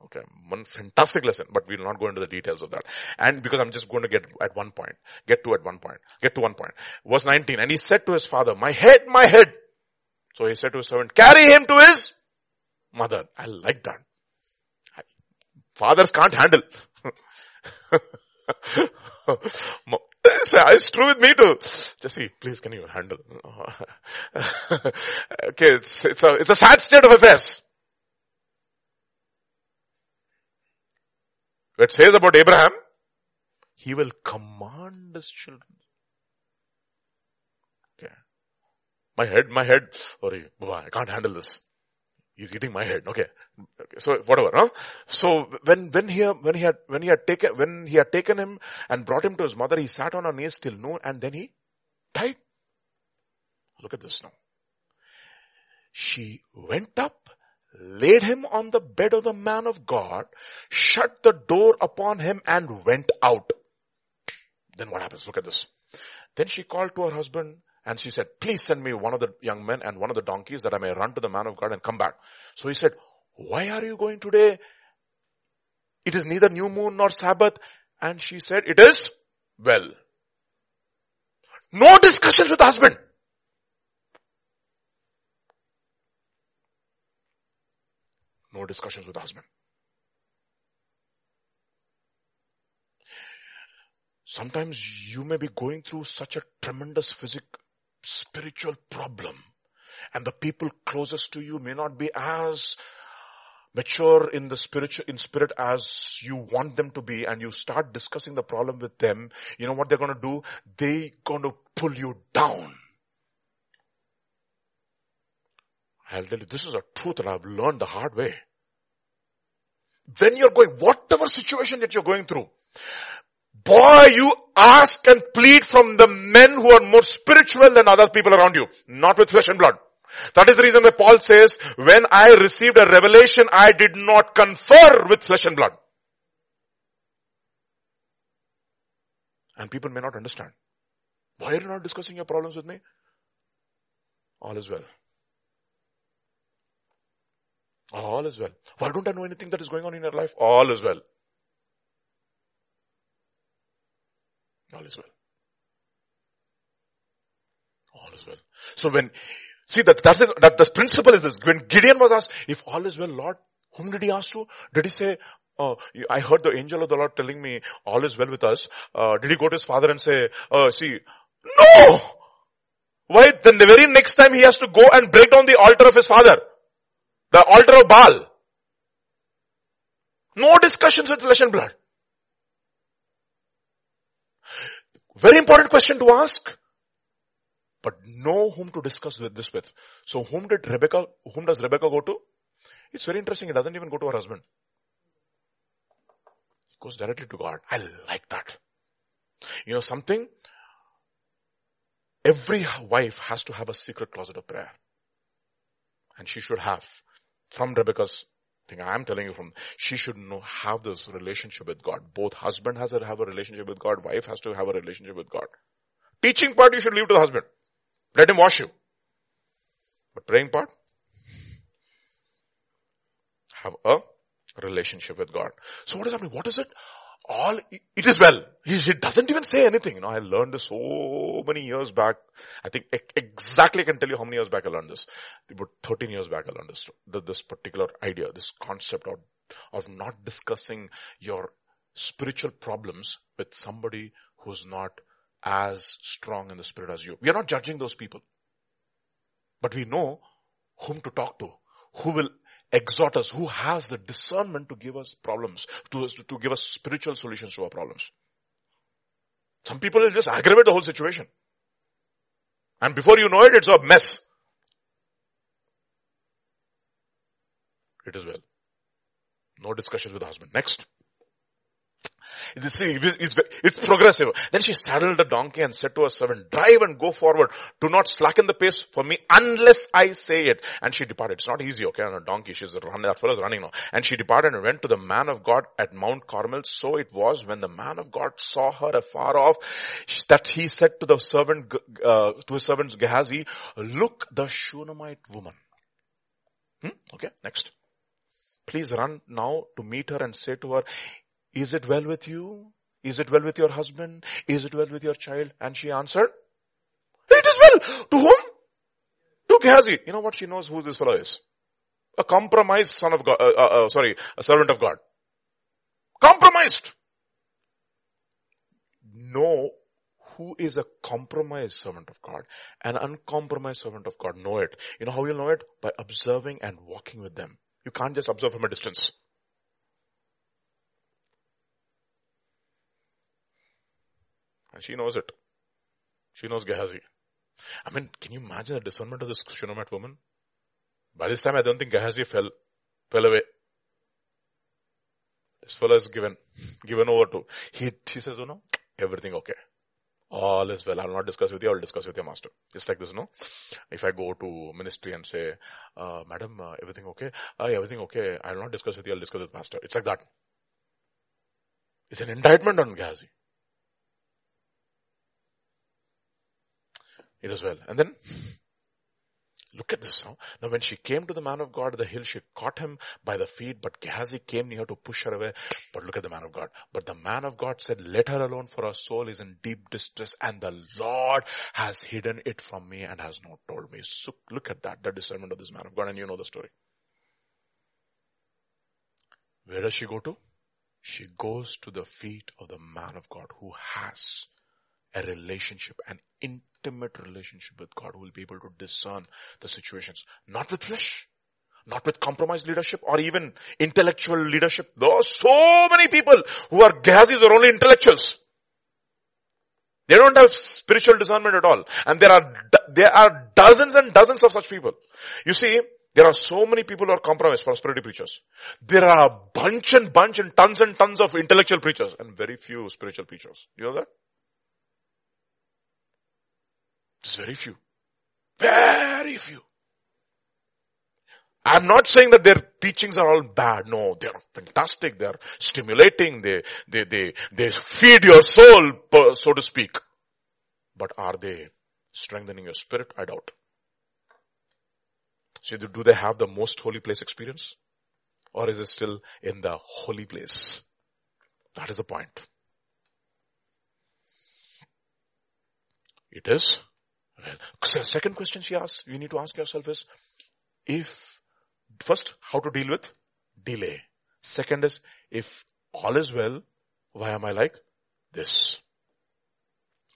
Okay, one fantastic lesson, but we'll not go into the details of that. And because I'm just going to get at one point, get to at one point, get to one point. Verse 19, and he said to his father, my head, my head. So he said to his servant, carry him to his mother. I like that. Fathers can't handle. It's true with me too. Jesse, please can you handle? okay, it's, it's a, it's a sad state of affairs. It says about Abraham, he will command his children. Okay. My head, my head, sorry, I can't handle this. He's eating my head. Okay. okay. So whatever, huh? So when, when he, when he had, when he had taken, when he had taken him and brought him to his mother, he sat on her knees till noon and then he died. Look at this now. She went up, laid him on the bed of the man of God, shut the door upon him and went out. Then what happens? Look at this. Then she called to her husband and she said, please send me one of the young men and one of the donkeys that I may run to the man of God and come back. So he said, why are you going today? It is neither new moon nor Sabbath. And she said, it is well. No discussions with husband. No discussions with husband. Sometimes you may be going through such a tremendous physical, spiritual problem and the people closest to you may not be as mature in the spiritual, in spirit as you want them to be and you start discussing the problem with them, you know what they're gonna do? They're gonna pull you down. I'll tell you, this is a truth that I've learned the hard way. When you're going, whatever situation that you're going through, boy, you ask and plead from the men who are more spiritual than other people around you, not with flesh and blood. That is the reason why Paul says, when I received a revelation, I did not confer with flesh and blood. And people may not understand. Why are you not discussing your problems with me? All is well. All is well. Why don't I know anything that is going on in your life? All is well. All is well. All is well. So when See that, that's the, that the principle is this. When Gideon was asked, if all is well, Lord, whom did he ask to? Did he say, oh, I heard the angel of the Lord telling me all is well with us. Uh, did he go to his father and say, uh, see, no! Why? Then the very next time he has to go and break down the altar of his father. The altar of Baal. No discussions with flesh and blood. Very important question to ask but know whom to discuss with this with. So whom did Rebecca, whom does Rebecca go to? It's very interesting. It doesn't even go to her husband. It goes directly to God. I like that. You know something? Every wife has to have a secret closet of prayer. And she should have from Rebecca's thing I'm telling you from, she should know, have this relationship with God. Both husband has to have a relationship with God, wife has to have a relationship with God. Teaching part you should leave to the husband. Let him wash you. But praying part, have a relationship with God. So what that mean? What is it? All, it is well. He, he, doesn't even say anything. You know, I learned this so many years back. I think exactly I can tell you how many years back I learned this. About 13 years back I learned this, this particular idea, this concept of, of not discussing your spiritual problems with somebody who's not as strong in the spirit as you. We are not judging those people. But we know whom to talk to, who will exhort us, who has the discernment to give us problems, to, to give us spiritual solutions to our problems. Some people will just aggravate the whole situation. And before you know it, it's a mess. It is well. No discussions with the husband. Next. It's, it's progressive. Then she saddled the donkey and said to her servant, drive and go forward. Do not slacken the pace for me unless I say it. And she departed. It's not easy, okay, on a donkey. She's running, that fellow's running now. And she departed and went to the man of God at Mount Carmel. So it was when the man of God saw her afar off that he said to the servant, uh, to his servant Gehazi, look the Shunammite woman. Hmm? Okay, next. Please run now to meet her and say to her, is it well with you? Is it well with your husband? Is it well with your child? And she answered, it is well. To whom? To Gehazi. You know what? She knows who this fellow is. A compromised son of God, uh, uh, uh, sorry, a servant of God. Compromised. Know who is a compromised servant of God. An uncompromised servant of God. Know it. You know how you know it? By observing and walking with them. You can't just observe from a distance. And she knows it. She knows Gehazi. I mean, can you imagine the discernment of this Shunammite woman? By this time, I don't think Gehazi fell, fell away. This fellow is given, given over to. He, he says, oh no, everything okay. All is well. I'll not discuss with you. I'll discuss with your master. It's like this, no? If I go to ministry and say, uh, madam, uh, everything okay? Uh, everything okay. I'll not discuss with you. I'll discuss with master. It's like that. It's an indictment on Gehazi. It is well. And then Look at this. Huh? Now when she came to the man of God the hill, she caught him by the feet, but Gehazi came near to push her away. But look at the man of God. But the man of God said, let her alone for her soul is in deep distress and the Lord has hidden it from me and has not told me. So look at that, the discernment of this man of God and you know the story. Where does she go to? She goes to the feet of the man of God who has a relationship, an intimate relationship with God who will be able to discern the situations, not with flesh, not with compromised leadership or even intellectual leadership. There are so many people who are Gehazis or only intellectuals. They don't have spiritual discernment at all. And there are, there are dozens and dozens of such people. You see, there are so many people who are compromised prosperity preachers. There are a bunch and bunch and tons and tons of intellectual preachers and very few spiritual preachers. You know that? It's very few. Very few. I'm not saying that their teachings are all bad. No, they are fantastic. They are stimulating. They, they, they, they feed your soul, so to speak. But are they strengthening your spirit? I doubt. So do they have the most holy place experience? Or is it still in the holy place? That is the point. It is well, second question she asks, you need to ask yourself is, if, first, how to deal with delay. Second is, if all is well, why am I like this?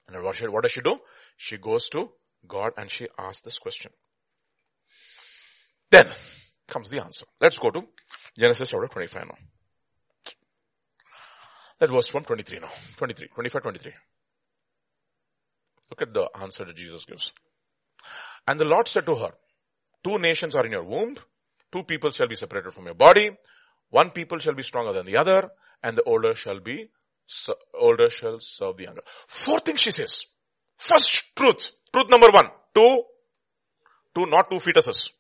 And what, should, what does she do? She goes to God and she asks this question. Then comes the answer. Let's go to Genesis chapter 25 now. That verse from 23 now. 23, 25, 23. Look at the answer that Jesus gives. And the Lord said to her, two nations are in your womb, two people shall be separated from your body, one people shall be stronger than the other, and the older shall be, older shall serve the younger. Four things she says. First truth, truth number one, two, two, not two fetuses.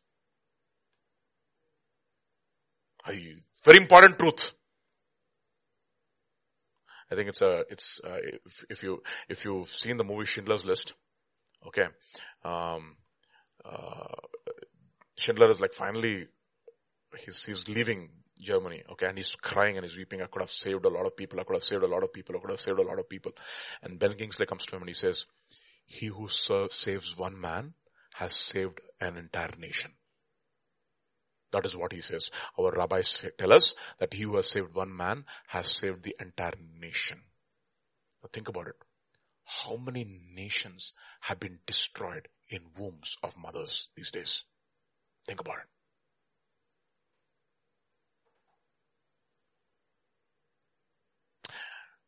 Very important truth. I think it's a, it's, uh, if, if, you, if you've seen the movie Schindler's List, okay, um, uh, Schindler is like finally, he's, he's leaving Germany, okay, and he's crying and he's weeping. I could have saved a lot of people. I could have saved a lot of people. I could have saved a lot of people. And Ben Kingsley comes to him and he says, he who saves one man has saved an entire nation. That is what he says. Our rabbis tell us that he who has saved one man has saved the entire nation. Now think about it. How many nations have been destroyed in wombs of mothers these days? Think about it.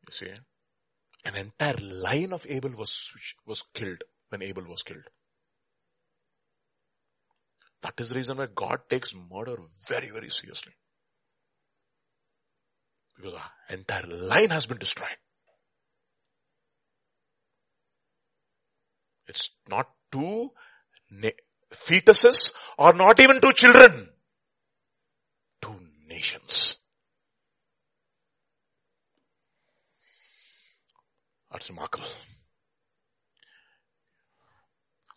You see, an entire line of Abel was, was killed when Abel was killed. That is the reason why God takes murder very, very seriously. Because our entire line has been destroyed. It's not two fetuses or not even two children. Two nations. That's remarkable.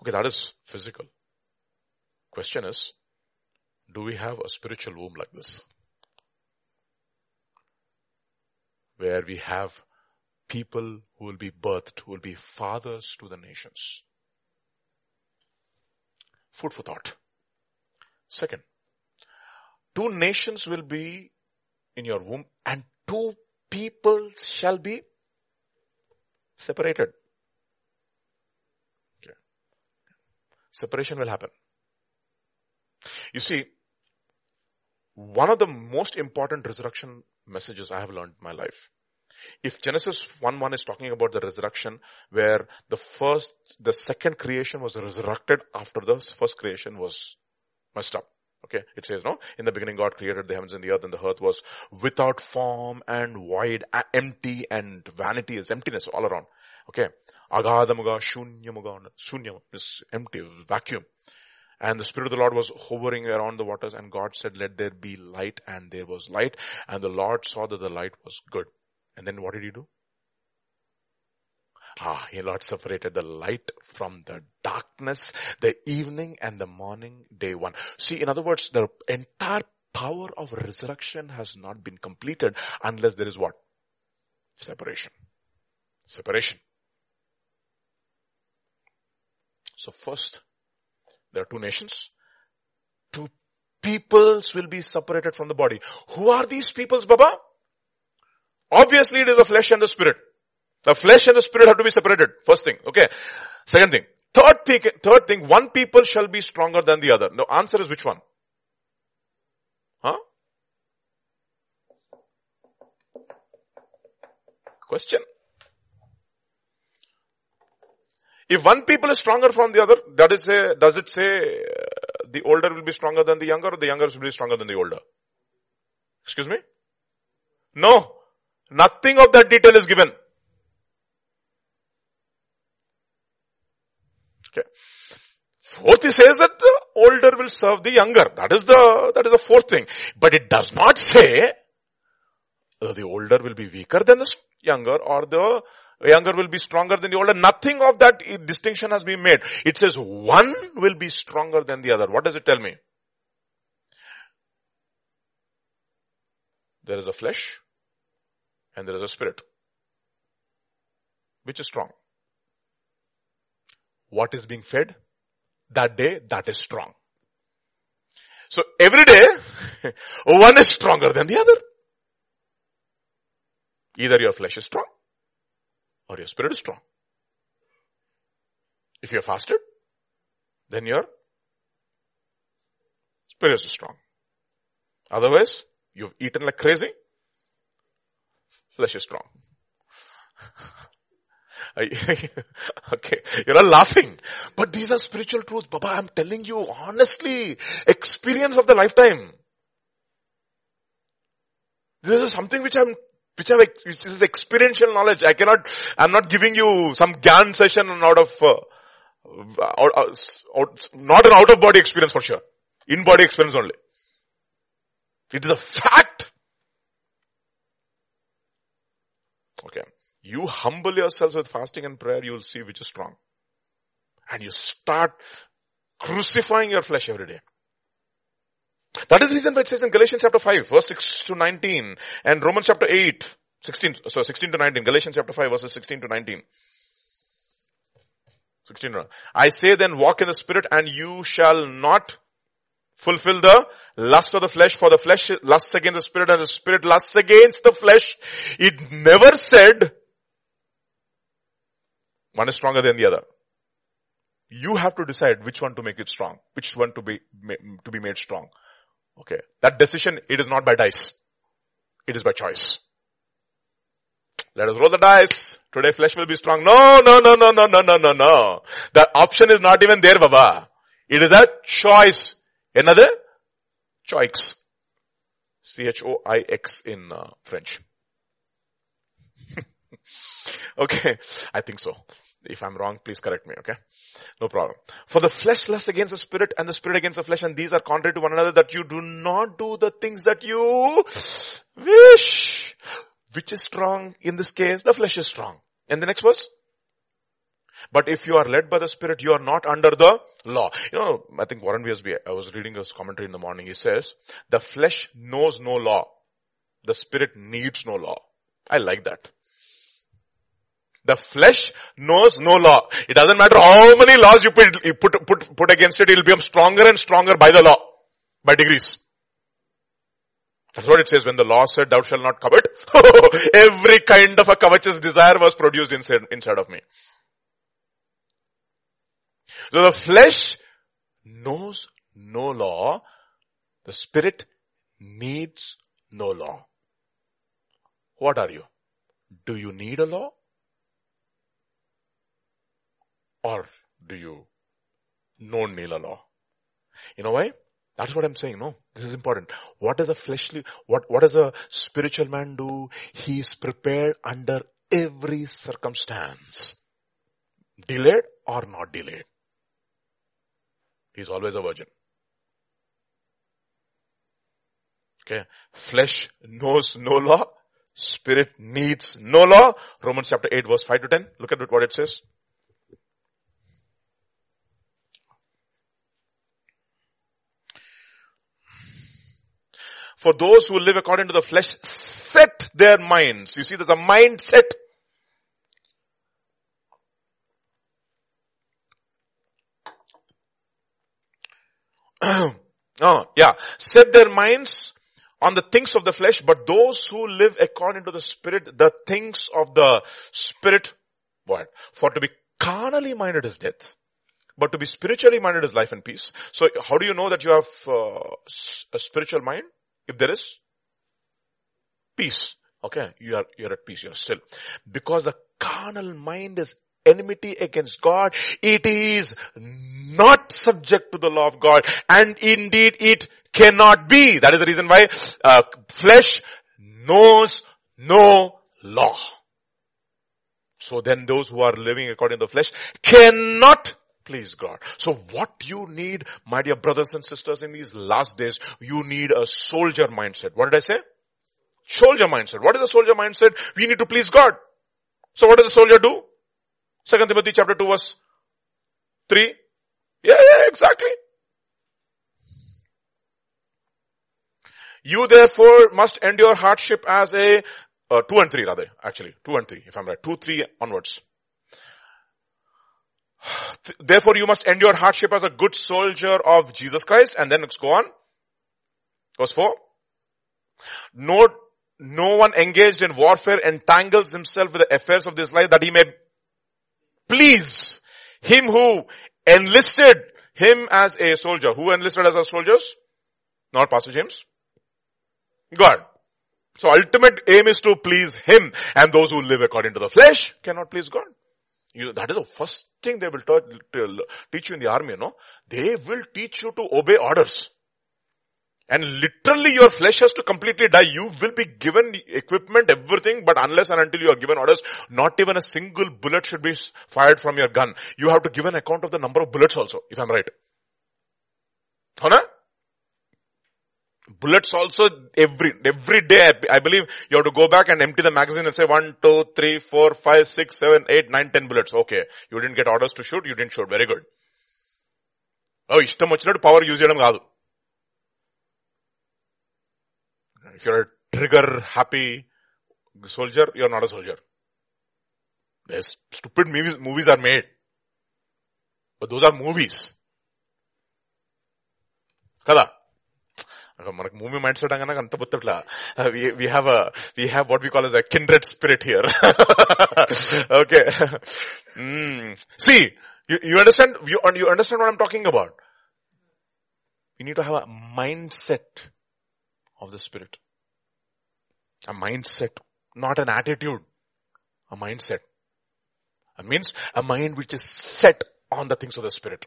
Okay, that is physical. Question is, do we have a spiritual womb like this? Where we have people who will be birthed, who will be fathers to the nations. Food for thought. Second, two nations will be in your womb and two people shall be separated. Okay. Separation will happen. You see, one of the most important resurrection messages I have learned in my life. If Genesis 1-1 is talking about the resurrection where the first, the second creation was resurrected after the first creation was messed up. Okay, it says no. In the beginning, God created the heavens and the earth, and the earth was without form and void, empty, and vanity is emptiness all around. Okay, agadamuga shunyamuga, shunyam is empty, vacuum. And the Spirit of the Lord was hovering around the waters and God said, let there be light and there was light. And the Lord saw that the light was good. And then what did he do? Ah, he Lord separated the light from the darkness, the evening and the morning, day one. See, in other words, the entire power of resurrection has not been completed unless there is what? Separation. Separation. So first, there are two nations. Two peoples will be separated from the body. Who are these peoples, Baba? Obviously it is the flesh and the spirit. The flesh and the spirit have to be separated. First thing. Okay. Second thing. Third thing, third thing, one people shall be stronger than the other. The answer is which one? Huh? Question. If one people is stronger from the other, that is say, does it say uh, the older will be stronger than the younger or the younger will be stronger than the older? Excuse me? No. Nothing of that detail is given. Okay. Fourth, he says that the older will serve the younger. That is the, that is the fourth thing. But it does not say the older will be weaker than the younger or the younger will be stronger than the older. Nothing of that distinction has been made. It says one will be stronger than the other. What does it tell me? There is a flesh and there is a spirit. Which is strong? What is being fed that day, that is strong. So every day, one is stronger than the other. Either your flesh is strong or your spirit is strong. If you're fasted, then your spirit is strong. Otherwise, you've eaten like crazy, flesh is strong. okay, you're all laughing. But these are spiritual truths. Baba, I'm telling you honestly, experience of the lifetime. This is something which I'm which have, which is experiential knowledge. I cannot, I'm not giving you some GAN session out of, uh, out, out, not an out of body experience for sure. In body experience only. It is a fact. Okay. You humble yourselves with fasting and prayer, you will see which is strong. And you start crucifying your flesh every day. That is the reason why it says in Galatians chapter 5, verse 6 to 19, and Romans chapter 8, 16, so 16 to 19, Galatians chapter 5, verses 16 to 19. 16. I say then walk in the spirit and you shall not fulfill the lust of the flesh for the flesh lusts against the spirit and the spirit lusts against the flesh. It never said one is stronger than the other. You have to decide which one to make it strong, which one to be, to be made strong. Okay. That decision, it is not by dice. It is by choice. Let us roll the dice. Today flesh will be strong. No, no, no, no, no, no, no, no, no. The option is not even there, Baba. It is a choice. Another choice. C-H-O-I-X in uh, French. okay. I think so. If I'm wrong, please correct me, okay? No problem. For the flesh lusts against the spirit and the spirit against the flesh and these are contrary to one another that you do not do the things that you wish. Which is strong in this case? The flesh is strong. And the next verse? But if you are led by the Spirit, you are not under the law. You know, I think Warren Wiersbe, I was reading his commentary in the morning. He says, the flesh knows no law. The Spirit needs no law. I like that. The flesh knows no law. It doesn't matter how many laws you put, you put, put, put against it, it will become stronger and stronger by the law, by degrees. That's what it says when the law said thou shalt not covet. Every kind of a covetous desire was produced inside, inside of me. So the flesh knows no law. The spirit needs no law. What are you? Do you need a law? Or do you not need a law? You know why? That's what I'm saying. No, this is important. What does a fleshly, what, what does a spiritual man do? He is prepared under every circumstance. Delayed or not delayed. He's always a virgin. Okay. Flesh knows no law. Spirit needs no law. Romans chapter 8 verse 5 to 10. Look at what it says. For those who live according to the flesh set their minds. You see, there's a mindset. oh, yeah. Set their minds on the things of the flesh, but those who live according to the spirit, the things of the spirit, what? For to be carnally minded is death, but to be spiritually minded is life and peace. So how do you know that you have uh, a spiritual mind? If there is peace, okay, you are, you're at peace, you're still. Because the carnal mind is enmity against God. It is not subject to the law of God and indeed it cannot be. That is the reason why uh, flesh knows no law. So then those who are living according to the flesh cannot please God. So what you need, my dear brothers and sisters, in these last days, you need a soldier mindset. What did I say? Soldier mindset. What is a soldier mindset? We need to please God. So what does the soldier do? Second Timothy chapter 2 verse 3. Yeah, yeah, exactly. You therefore must endure hardship as a, uh, 2 and 3 rather, actually, 2 and 3 if I'm right, 2, 3 onwards. Therefore you must endure hardship as a good soldier of Jesus Christ and then let's go on. Verse 4. No, no one engaged in warfare entangles himself with the affairs of this life that he may please him who enlisted him as a soldier. Who enlisted as a soldiers? Not Pastor James. God. So ultimate aim is to please him and those who live according to the flesh cannot please God. You that is the first thing they will teach you in the army, you know. They will teach you to obey orders. And literally your flesh has to completely die. You will be given equipment, everything, but unless and until you are given orders, not even a single bullet should be fired from your gun. You have to give an account of the number of bullets also, if I'm right. Hona? bullets also every every day I, believe you have to go back and empty the magazine and say one two three four five six seven eight nine ten bullets. Okay. You didn't get orders to shoot you didn't shoot. Very good. Oh ఇష్టం వచ్చినట్టు power use చేయడం కాదు. If you're a trigger happy soldier you're not a soldier. There's stupid movies movies are made. But those are movies. కదా మనకు movie mind set అనగా అంత బుత్తట్లా we have a we have what we call as a kindred spirit here okay mm. see you, you understand you, you understand what i'm talking about you need to have a mindset of the spirit a mindset, not an attitude. A mindset. It means a mind which is set on the things of the spirit.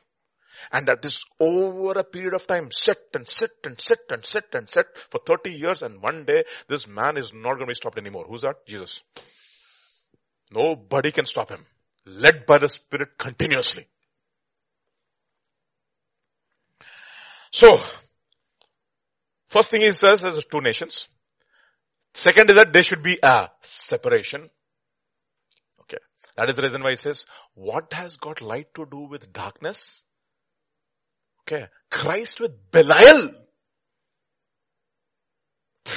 and that is over a period of time, set and sit and sit and sit and sit for 30 years and one day this man is not going to be stopped anymore. Who's that? Jesus. Nobody can stop him. Led by the Spirit continuously. So, first thing he says is two nations. Second is that there should be a separation. Okay. That is the reason why he says, what has got light to do with darkness? Okay. Christ with Belial.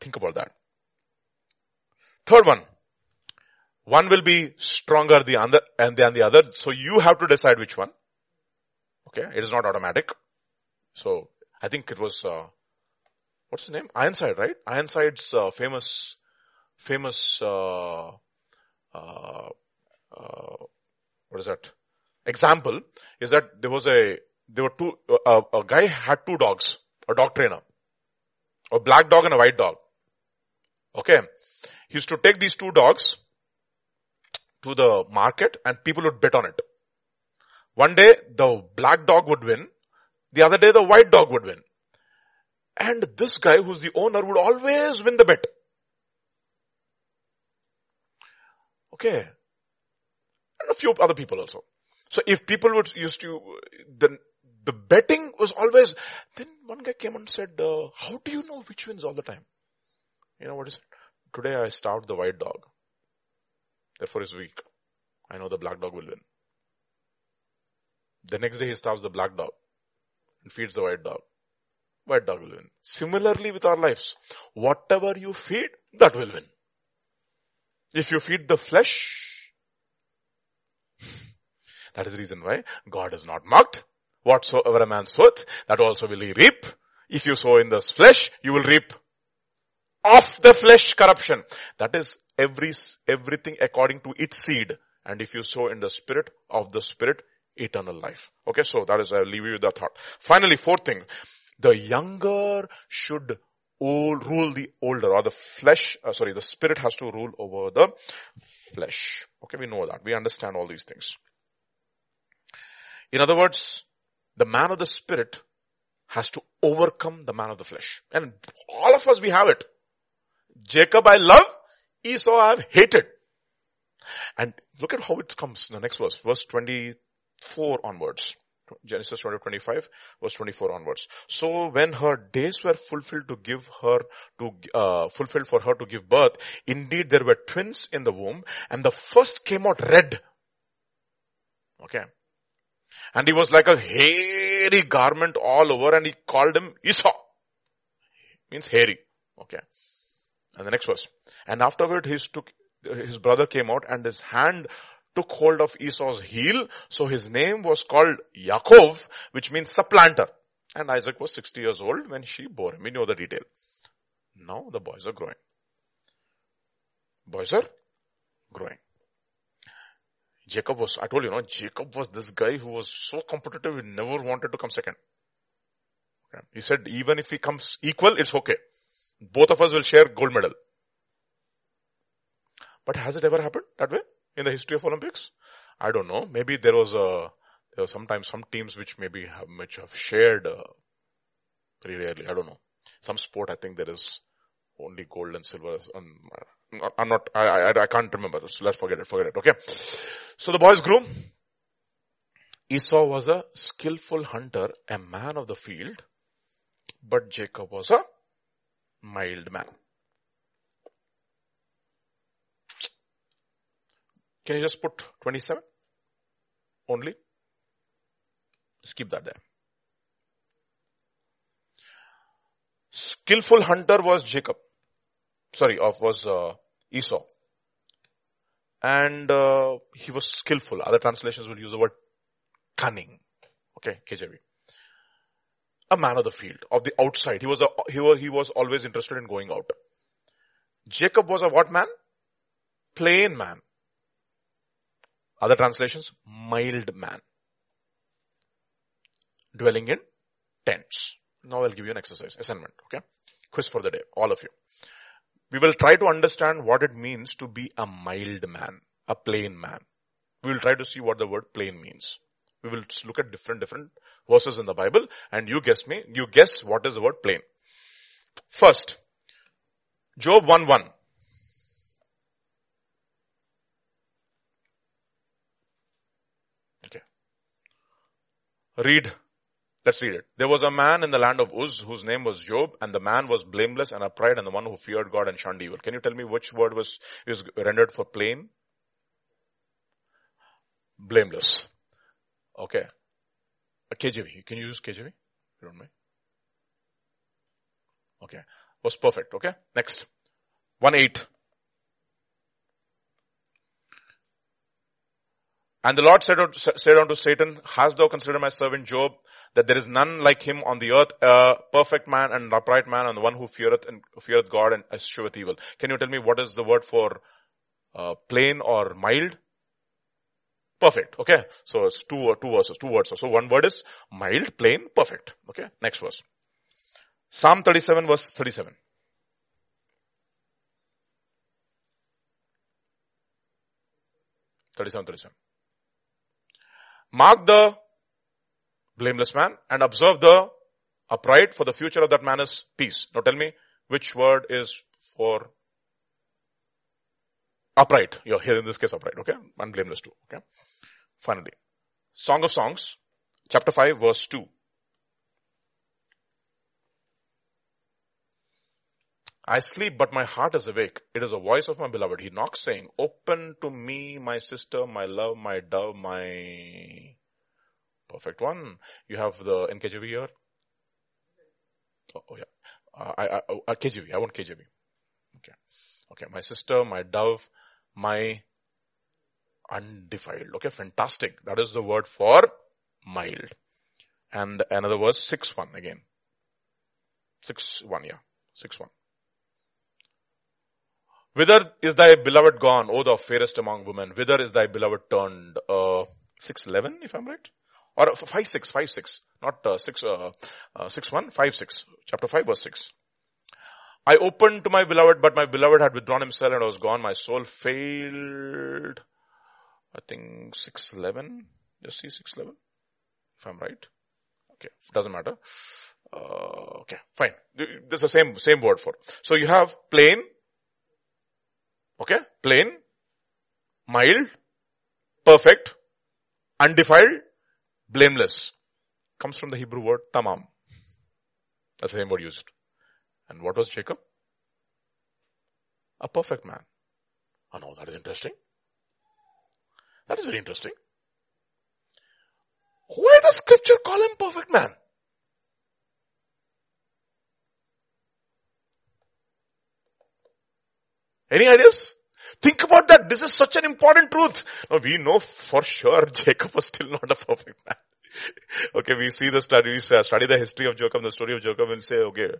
Think about that. Third one. One will be stronger the other and than the other. So you have to decide which one. Okay. It is not automatic. So I think it was, uh, what's the name? Ironside, right? Ironside's uh, famous, famous, uh, uh, uh, what is that? Example is that there was a, there were two, a guy had two dogs, a dog trainer, a black dog and a white dog. Okay. He used to take these two dogs to the market and people would bet on it. One day the black dog would win. The other day the white dog would win. And this guy who's the owner would always win the bet. Okay. And a few other people also. So if people would used to, then the betting was always, then one guy came and said, uh, how do you know which wins all the time? You know what is it? Today I starved the white dog. Therefore he's weak. I know the black dog will win. The next day he starves the black dog and feeds the white dog. White dog will win. Similarly with our lives, whatever you feed, that will win. If you feed the flesh, that is the reason why God is not mocked. Whatsoever a man soweth, that also will he reap. If you sow in the flesh, you will reap of the flesh corruption. That is every, everything according to its seed. And if you sow in the spirit of the spirit, eternal life. Okay, so that is, I'll leave you with that thought. Finally, fourth thing, the younger should old, rule the older or the flesh, uh, sorry, the spirit has to rule over the flesh. Okay, we know that. We understand all these things. In other words, the man of the spirit has to overcome the man of the flesh. And all of us, we have it. Jacob I love, Esau I have hated. And look at how it comes in the next verse, verse 24 onwards. Genesis 20, 25, verse 24 onwards. So when her days were fulfilled to give her, to, uh, fulfilled for her to give birth, indeed there were twins in the womb, and the first came out red. Okay. And he was like a hairy garment all over, and he called him Esau. Means hairy. Okay. And the next verse. And afterward he took, his brother came out and his hand took hold of Esau's heel. So his name was called Yaakov, which means supplanter. And Isaac was 60 years old when she bore him. We know the detail. Now the boys are growing. Boys are growing. Jacob was, I told you, know, Jacob was this guy who was so competitive, he never wanted to come second. Okay. He said, even if he comes equal, it's okay. Both of us will share gold medal. But has it ever happened that way in the history of Olympics? I don't know. Maybe there was a, there sometimes some teams which maybe have, which have shared, uh, rarely. I don't know. Some sport, I think there is only gold and silver. Um, I'm not, I, I, I can't remember. So let's forget it, forget it. Okay. So the boys grew. Esau was a skillful hunter, a man of the field, but Jacob was a mild man. Can you just put 27? Only? Skip that there. Skillful hunter was Jacob. Sorry, of was uh, Esau. And uh, he was skillful. Other translations will use the word cunning. Okay, KJV a man of the field, of the outside. He was a, he was, he was always interested in going out. Jacob was a what man? Plain man. Other translations, mild man. Dwelling in tents. Now I'll give you an exercise, assignment, okay? Quiz for the day, all of you. We will try to understand what it means to be a mild man, a plain man. We will try to see what the word plain means. We will look at different, different verses in the Bible and you guess me, you guess what is the word plain. First, Job 1 1. Okay. Read. Let's read it. There was a man in the land of Uz whose name was Job and the man was blameless and upright and the one who feared God and shunned evil. Can you tell me which word was, is rendered for plain? Blameless. Okay. A KJV. Can you use KJV? You don't mind? Okay. Was perfect. Okay. Next. 1 8. And the Lord said, said unto Satan, Hast thou considered my servant Job, that there is none like him on the earth, a perfect man and upright man, and the one who feareth and feareth God and escheweth evil. Can you tell me what is the word for uh, plain or mild? Perfect. Okay. So it's two, uh, two verses, two words. So one word is mild, plain, perfect. Okay. Next verse. Psalm 37 verse 37. Thirty-seven, thirty-seven. Mark the blameless man and observe the upright for the future of that man is peace. Now tell me which word is for upright. You're here in this case upright, okay? And blameless too, okay? Finally, Song of Songs, chapter 5 verse 2. I sleep, but my heart is awake. It is a voice of my beloved. He knocks saying, open to me, my sister, my love, my dove, my perfect one. You have the NKJV here? Oh, oh yeah. Uh, I, I, oh, uh, KJV. I want KJV. Okay. Okay. My sister, my dove, my undefiled. Okay. Fantastic. That is the word for mild. And another verse, 6-1 again. 6-1, yeah. 6-1. Whither is thy beloved gone, O thou fairest among women? Whither is thy beloved turned? Uh, 611, if I'm right? Or 5 6, 5 6. Not uh, 6, uh, uh, 6 1, 5 6. Chapter 5 verse 6. I opened to my beloved, but my beloved had withdrawn himself and I was gone. My soul failed. I think 611. Just see 611. If I'm right. Okay. Doesn't matter. Uh, okay. Fine. This is the same, same word for. So you have plain, Okay? Plain, mild, perfect, undefiled, blameless. Comes from the Hebrew word tamam. That's the same word used. And what was Jacob? A perfect man. Oh no, that is interesting. That is very interesting. Why does scripture call him perfect man? Any ideas? Think about that. This is such an important truth. Now we know for sure Jacob was still not a perfect man. okay, we see the study, we study the history of Jacob, the story of Jacob and say, okay,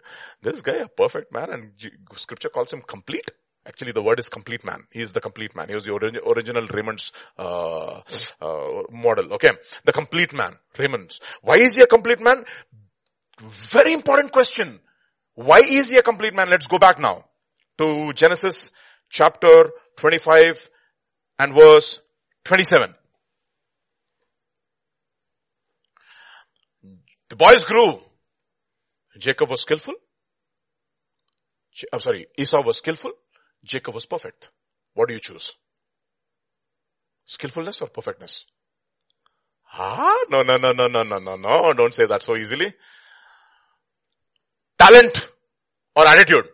this guy a perfect man and scripture calls him complete. Actually, the word is complete man. He is the complete man. He was the original Raymond's uh, uh, model. Okay, the complete man, Raymond's. Why is he a complete man? Very important question. Why is he a complete man? Let's go back now to Genesis chapter 25 and verse 27. The boys grew. Jacob was skillful. I'm sorry, Esau was skillful. Jacob was perfect. What do you choose? Skillfulness or perfectness? Ah, no, no, no, no, no, no, no, no. Don't say that so easily. Talent or attitude?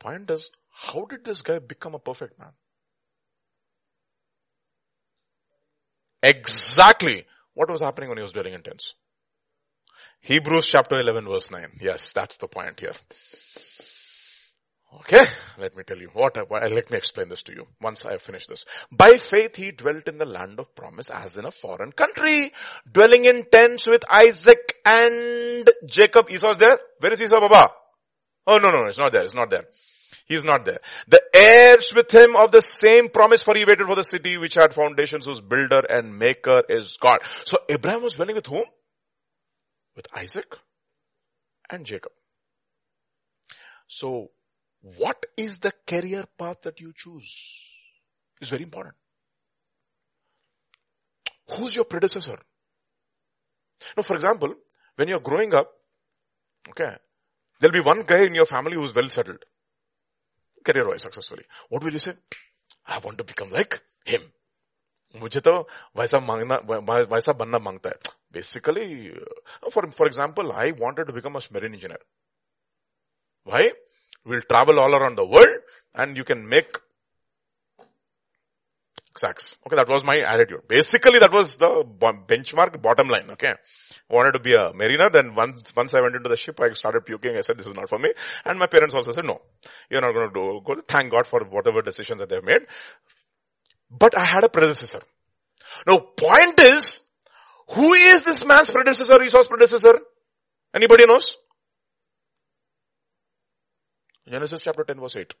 Point is, how did this guy become a perfect man? Exactly what was happening when he was dwelling in tents. Hebrews chapter 11 verse 9. Yes, that's the point here. Okay, let me tell you what, I, let me explain this to you once I finish this. By faith he dwelt in the land of promise as in a foreign country, dwelling in tents with Isaac and Jacob. Esau's there? Where is Esau Baba? Oh no, no, no, it's not there, it's not there. He's not there. The heirs with him of the same promise for he waited for the city which had foundations whose builder and maker is God. So Abraham was dwelling with whom? With Isaac and Jacob. So what is the career path that you choose? Is very important. Who's your predecessor? Now, for example, when you're growing up, okay, There'll be one guy in your family who's well settled. Career-wise, successfully. What will you say? I want to become like him. मुझे तो वैसा मांगना वैसा बनना मांगता है basically for for example i wanted to become a marine engineer why we'll travel all around the world and you can make sacks. Okay, that was my attitude. Basically, that was the benchmark bottom line. Okay. Wanted to be a mariner. Then once, once I went into the ship, I started puking. I said, this is not for me. And my parents also said, no, you're not going to do, go. Thank God for whatever decisions that they've made. But I had a predecessor. Now, point is, who is this man's predecessor, Esau's predecessor? Anybody knows? Genesis chapter 10 verse 8.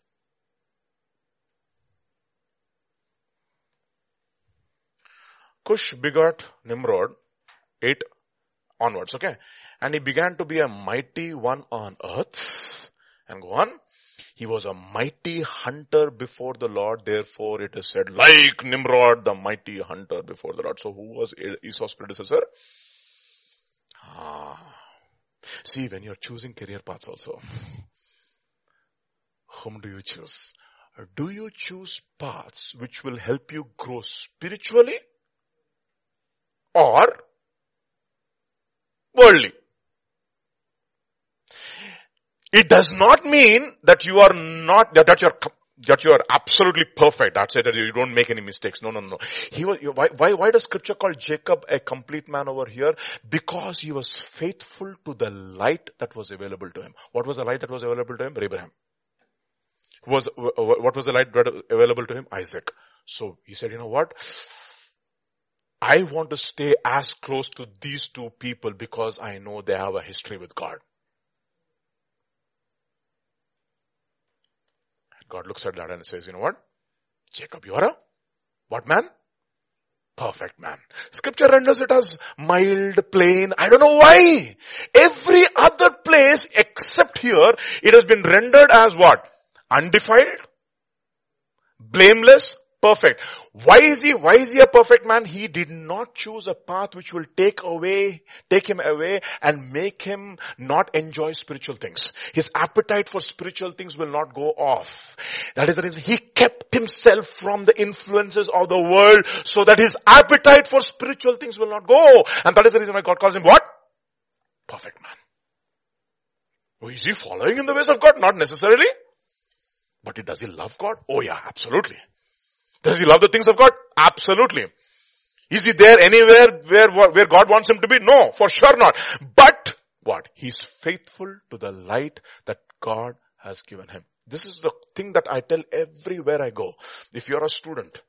Cush begot Nimrod, 8 onwards, okay? And he began to be a mighty one on earth. And go on. He was a mighty hunter before the Lord. Therefore it is said, like Nimrod, the mighty hunter before the Lord. So who was Esau's predecessor? Ah. See, when you're choosing career paths also, whom do you choose? Do you choose paths which will help you grow spiritually or worldly. It does not mean that you are not, that, that you're that you are absolutely perfect. That's it. That you don't make any mistakes. No, no, no. He was, why, why, why does scripture call Jacob a complete man over here? Because he was faithful to the light that was available to him. What was the light that was available to him? Abraham. Was, what was the light available to him? Isaac. So he said, you know what? I want to stay as close to these two people because I know they have a history with God. God looks at that and says, you know what? Jacob, you are a what man? Perfect man. Scripture renders it as mild, plain. I don't know why. Every other place except here, it has been rendered as what? Undefiled, blameless, perfect. Why is he, why is he a perfect man? He did not choose a path which will take away, take him away and make him not enjoy spiritual things. His appetite for spiritual things will not go off. That is the reason he kept himself from the influences of the world so that his appetite for spiritual things will not go. And that is the reason why God calls him what? Perfect man. Oh, is he following in the ways of God? Not necessarily. But does he love God? Oh yeah, absolutely. Does he love the things of God? Absolutely. Is he there anywhere where, where God wants him to be? No, for sure not. But what? He's faithful to the light that God has given him. This is the thing that I tell everywhere I go. If you're a student,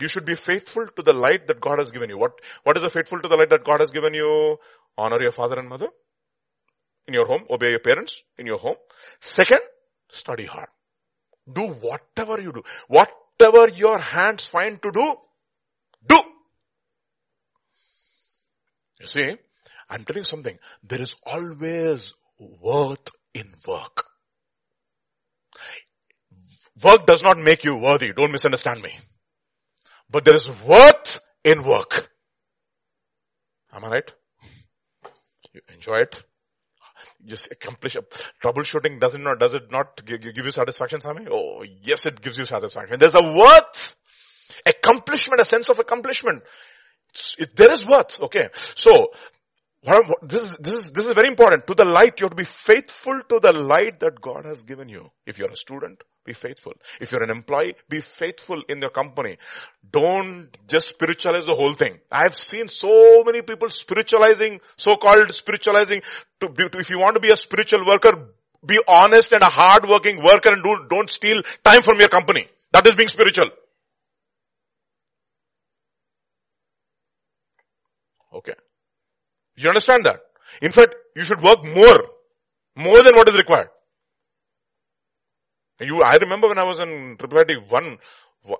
you should be faithful to the light that God has given you. What, what is the faithful to the light that God has given you? Honor your father and mother in your home. Obey your parents in your home. Second, study hard. Do whatever you do. Whatever your hands find to do, do. You see, I'm telling you something. There is always worth in work. Work does not make you worthy. Don't misunderstand me. But there is worth in work. Am I right? You enjoy it just accomplish a troubleshooting does it not, does it not give, give you satisfaction, Sami? Oh, yes, it gives you satisfaction. There's a worth, accomplishment, a sense of accomplishment. It, there is worth, okay. So, this is, this is, this is very important. To the light, you have to be faithful to the light that God has given you. If you're a student, be faithful. If you're an employee, be faithful in your company. Don't just spiritualize the whole thing. I've seen so many people spiritualizing, so-called spiritualizing. To be, to, if you want to be a spiritual worker, be honest and a hard-working worker and do, don't steal time from your company. That is being spiritual. Okay. You understand that? In fact, you should work more. More than what is required. You, I remember when I was in Triple IT, one,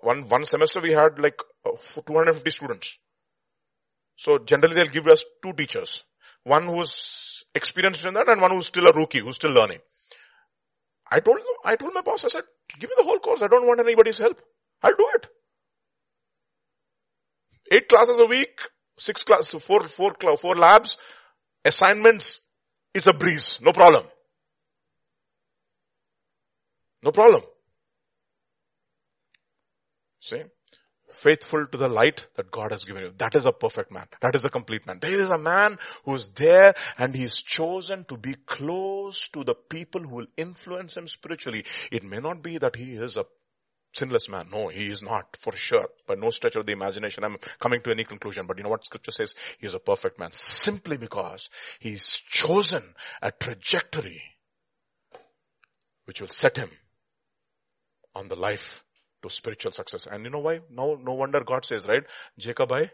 one, one semester we had like uh, 250 students. So generally they'll give us two teachers. One who's experienced in that and one who's still a rookie, who's still learning. I told I told my boss, I said, give me the whole course. I don't want anybody's help. I'll do it. Eight classes a week, six class, four, four, four labs, assignments, it's a breeze, no problem. No problem. See? Faithful to the light that God has given you. That is a perfect man. That is a complete man. There is a man who is there and he is chosen to be close to the people who will influence him spiritually. It may not be that he is a sinless man. No, he is not for sure. By no stretch of the imagination, I'm coming to any conclusion. But you know what scripture says? He is a perfect man simply because he's chosen a trajectory which will set him on the life to spiritual success. And you know why? No, no wonder God says, right? Jacob I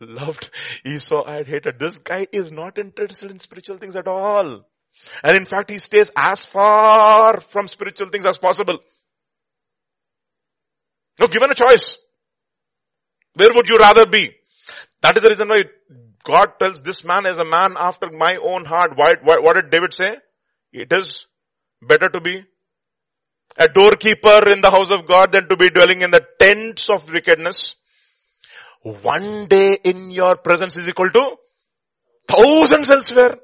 loved Esau I had hated. This guy is not interested in spiritual things at all. And in fact, he stays as far from spiritual things as possible. No, given a choice, where would you rather be? That is the reason why God tells this man is a man after my own heart. Why, why, what did David say? It is better to be a doorkeeper in the house of God than to be dwelling in the tents of wickedness. One day in your presence is equal to thousands elsewhere.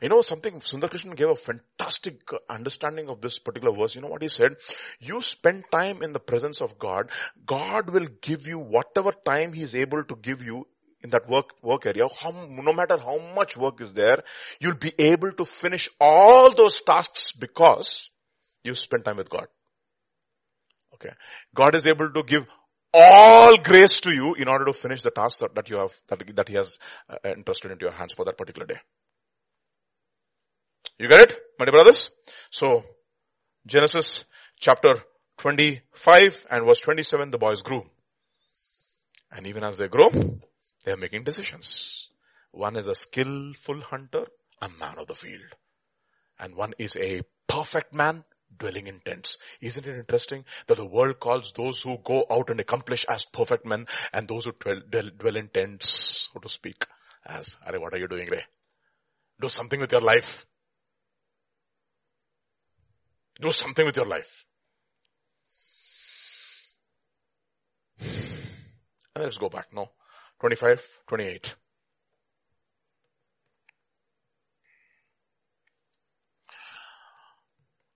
You know something, Sunder Krishnan gave a fantastic understanding of this particular verse. You know what he said? You spend time in the presence of God. God will give you whatever time He's able to give you in that work, work area. How, no matter how much work is there, you'll be able to finish all those tasks because you spend time with God. Okay. God is able to give all grace to you in order to finish the task that, that you have, that, that He has uh, entrusted into your hands for that particular day. You get it, my dear brothers? So, Genesis chapter 25 and verse 27, the boys grew. And even as they grow, they are making decisions. One is a skillful hunter, a man of the field. And one is a perfect man dwelling in tents. Isn't it interesting that the world calls those who go out and accomplish as perfect men and those who dwell, dwell, dwell in tents, so to speak, as, Are, what are you doing, Ray? Do something with your life. Do something with your life. let's go back. No. 25, 28.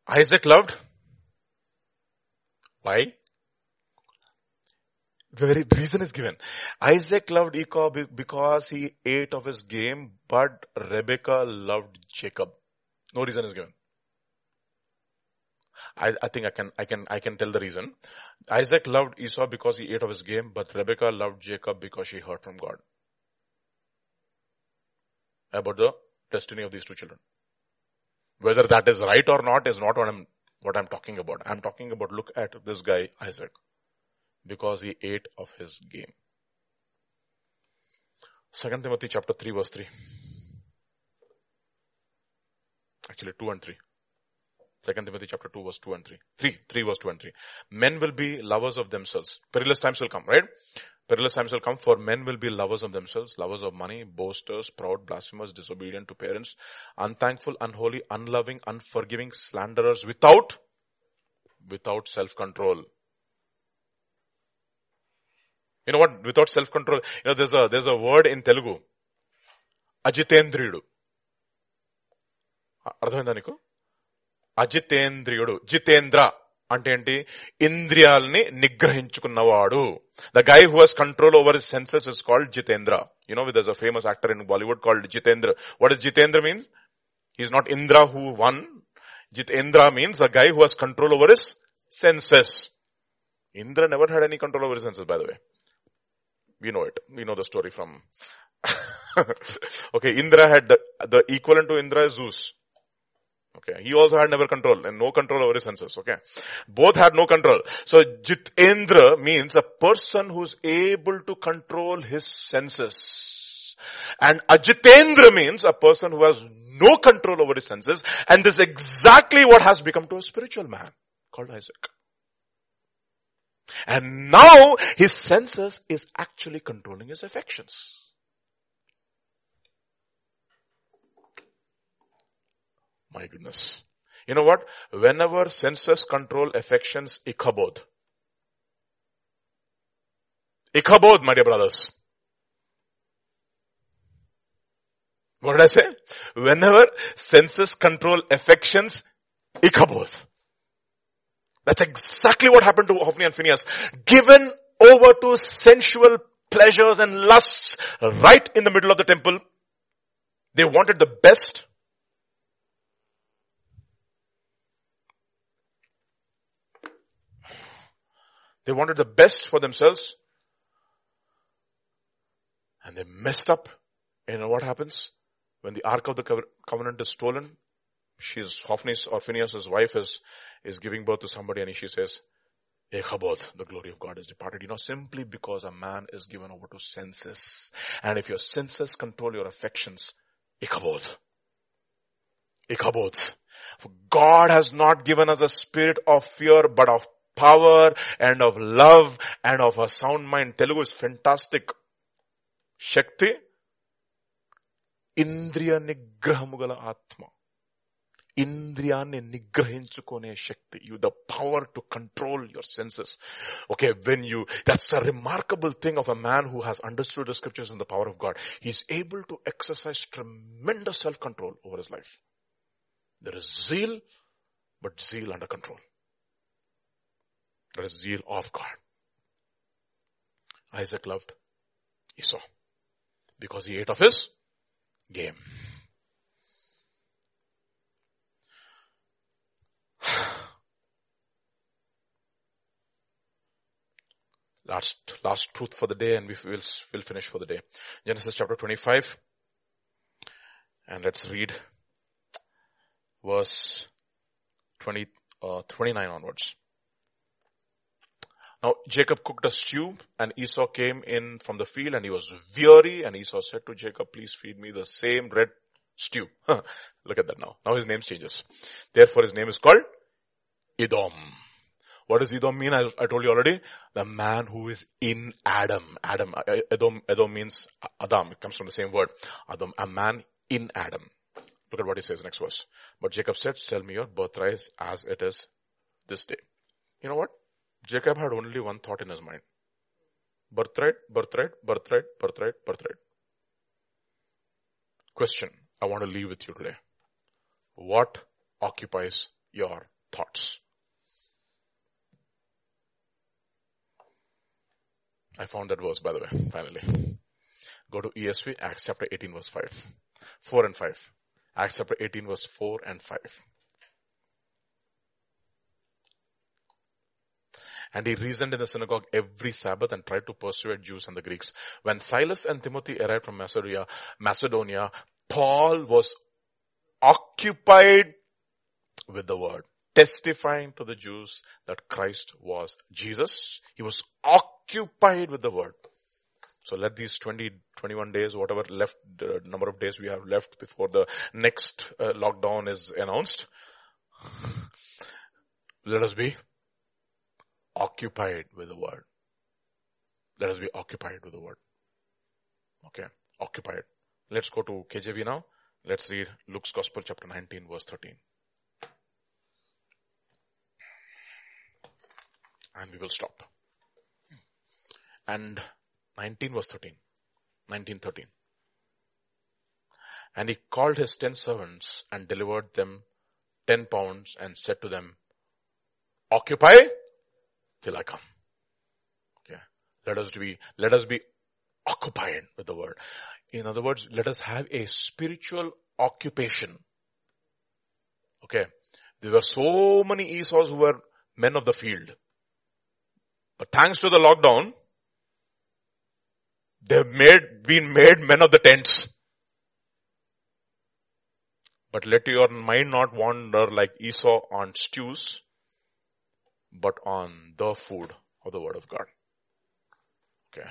Isaac loved. Why? The very reason is given. Isaac loved Esau because he ate of his game, but Rebecca loved Jacob. No reason is given. I, I think I can, I can, I can tell the reason. Isaac loved Esau because he ate of his game, but Rebecca loved Jacob because she heard from God. About the destiny of these two children. Whether that is right or not is not what I'm, what I'm talking about. I'm talking about look at this guy, Isaac. Because he ate of his game. Second Timothy chapter 3 verse 3. Actually 2 and 3. Second Timothy chapter 2 verse 2 and 3. 3, 3 verse 2 and 3. Men will be lovers of themselves. Perilous times will come, right? Perilous times will come for men will be lovers of themselves, lovers of money, boasters, proud, blasphemers, disobedient to parents, unthankful, unholy, unloving, unforgiving, slanderers without, without self-control. You know what? Without self-control, you know, there's a, there's a word in Telugu. అజితేంద్రియుడు అర్థమైందా నీకు అజితేంద్రియుడు జితేంద్ర అంటే ఏంటి? ఇంద్రియాల్ని నిగ్రహించుకున్నవాడు. The guy who has control over his senses is called Jitendra you know with a famous actor in Bollywood called Jitendra what is Jitendra mean is not Indra who one Jitendra means the guy who has control over his senses Indra never had any control over senses by the way we know it. We know the story from. okay, Indra had the, the equivalent to Indra is Zeus. Okay. He also had never control and no control over his senses. Okay. Both had no control. So Jitendra means a person who's able to control his senses. And Ajitendra means a person who has no control over his senses. And this is exactly what has become to a spiritual man called Isaac. And now his senses is actually controlling his affections. My goodness. You know what? Whenever senses control affections, Ichabod. Ikhabod, my dear brothers. What did I say? Whenever senses control affections, Ichabod. That's exactly what happened to Hophni and Phineas. Given over to sensual pleasures and lusts right in the middle of the temple. They wanted the best They wanted the best for themselves. And they messed up. You know what happens? When the Ark of the Covenant is stolen, she's Hophni's or Phineas's wife is, is giving birth to somebody and she says, Ichabod, the glory of God is departed. You know, simply because a man is given over to senses. And if your senses control your affections, Ichabod. Ichabod. For God has not given us a spirit of fear, but of power and of love and of a sound mind. Telugu is fantastic. Shakti, ఇంద్రియ నిగ్రహము గల ఆత్మ ఇంద్రియాన్ని నిగ్రహించుకునే శక్తి you the power to control your senses okay when you that's a remarkable thing of a man who has understood the scriptures and the power of god he's able to exercise tremendous self-control over his life there is zeal but zeal under control there is zeal of god isaac loved esau because he ate of his game last, last truth for the day and we will, will finish for the day. Genesis chapter 25. And let's read verse 20, uh, 29 onwards. Now Jacob cooked a stew and Esau came in from the field and he was weary and Esau said to Jacob, please feed me the same red stew. Look at that now. Now his name changes. Therefore his name is called Edom. What does Edom mean? I, I told you already. The man who is in Adam. Adam. Uh, uh, Edom, Edom means Adam. It comes from the same word. Adam. A man in Adam. Look at what he says next verse. But Jacob said, sell me your birthright as it is this day. You know what? Jacob had only one thought in his mind. Birthright, birthright, birthright, birthright, birthright. Question I want to leave with you today. What occupies your thoughts? I found that verse by the way, finally. Go to ESV, Acts chapter 18 verse 5. 4 and 5. Acts chapter 18 verse 4 and 5. And he reasoned in the synagogue every Sabbath and tried to persuade Jews and the Greeks. When Silas and Timothy arrived from Macedonia, Macedonia, Paul was occupied with the word, testifying to the Jews that Christ was Jesus. He was occupied with the word. So let these 20, 21 days, whatever left, the number of days we have left before the next uh, lockdown is announced, let us be occupied with the word. Let us be occupied with the word. Okay, occupied. Let's go to KJV now. Let's read Luke's Gospel chapter 19 verse 13. And we will stop. And 19 verse 13. 1913. And he called his ten servants and delivered them ten pounds and said to them, occupy till I come. Okay. Let us be, let us be occupied with the word. In other words, let us have a spiritual occupation. Okay. There were so many Esau's who were men of the field. But thanks to the lockdown, they've made, been made men of the tents. But let your mind not wander like Esau on stews, but on the food of the word of God. Okay.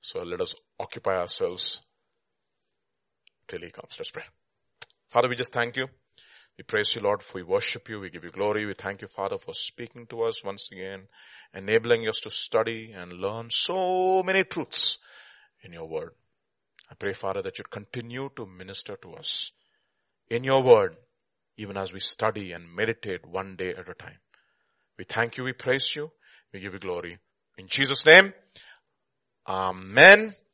So let us occupy ourselves till he comes. Let's pray. Father, we just thank you. We praise you, Lord, we worship you. We give you glory. We thank you, Father, for speaking to us once again, enabling us to study and learn so many truths in your word. I pray, Father, that you continue to minister to us in your word, even as we study and meditate one day at a time. We thank you. We praise you. We give you glory. In Jesus name, Amen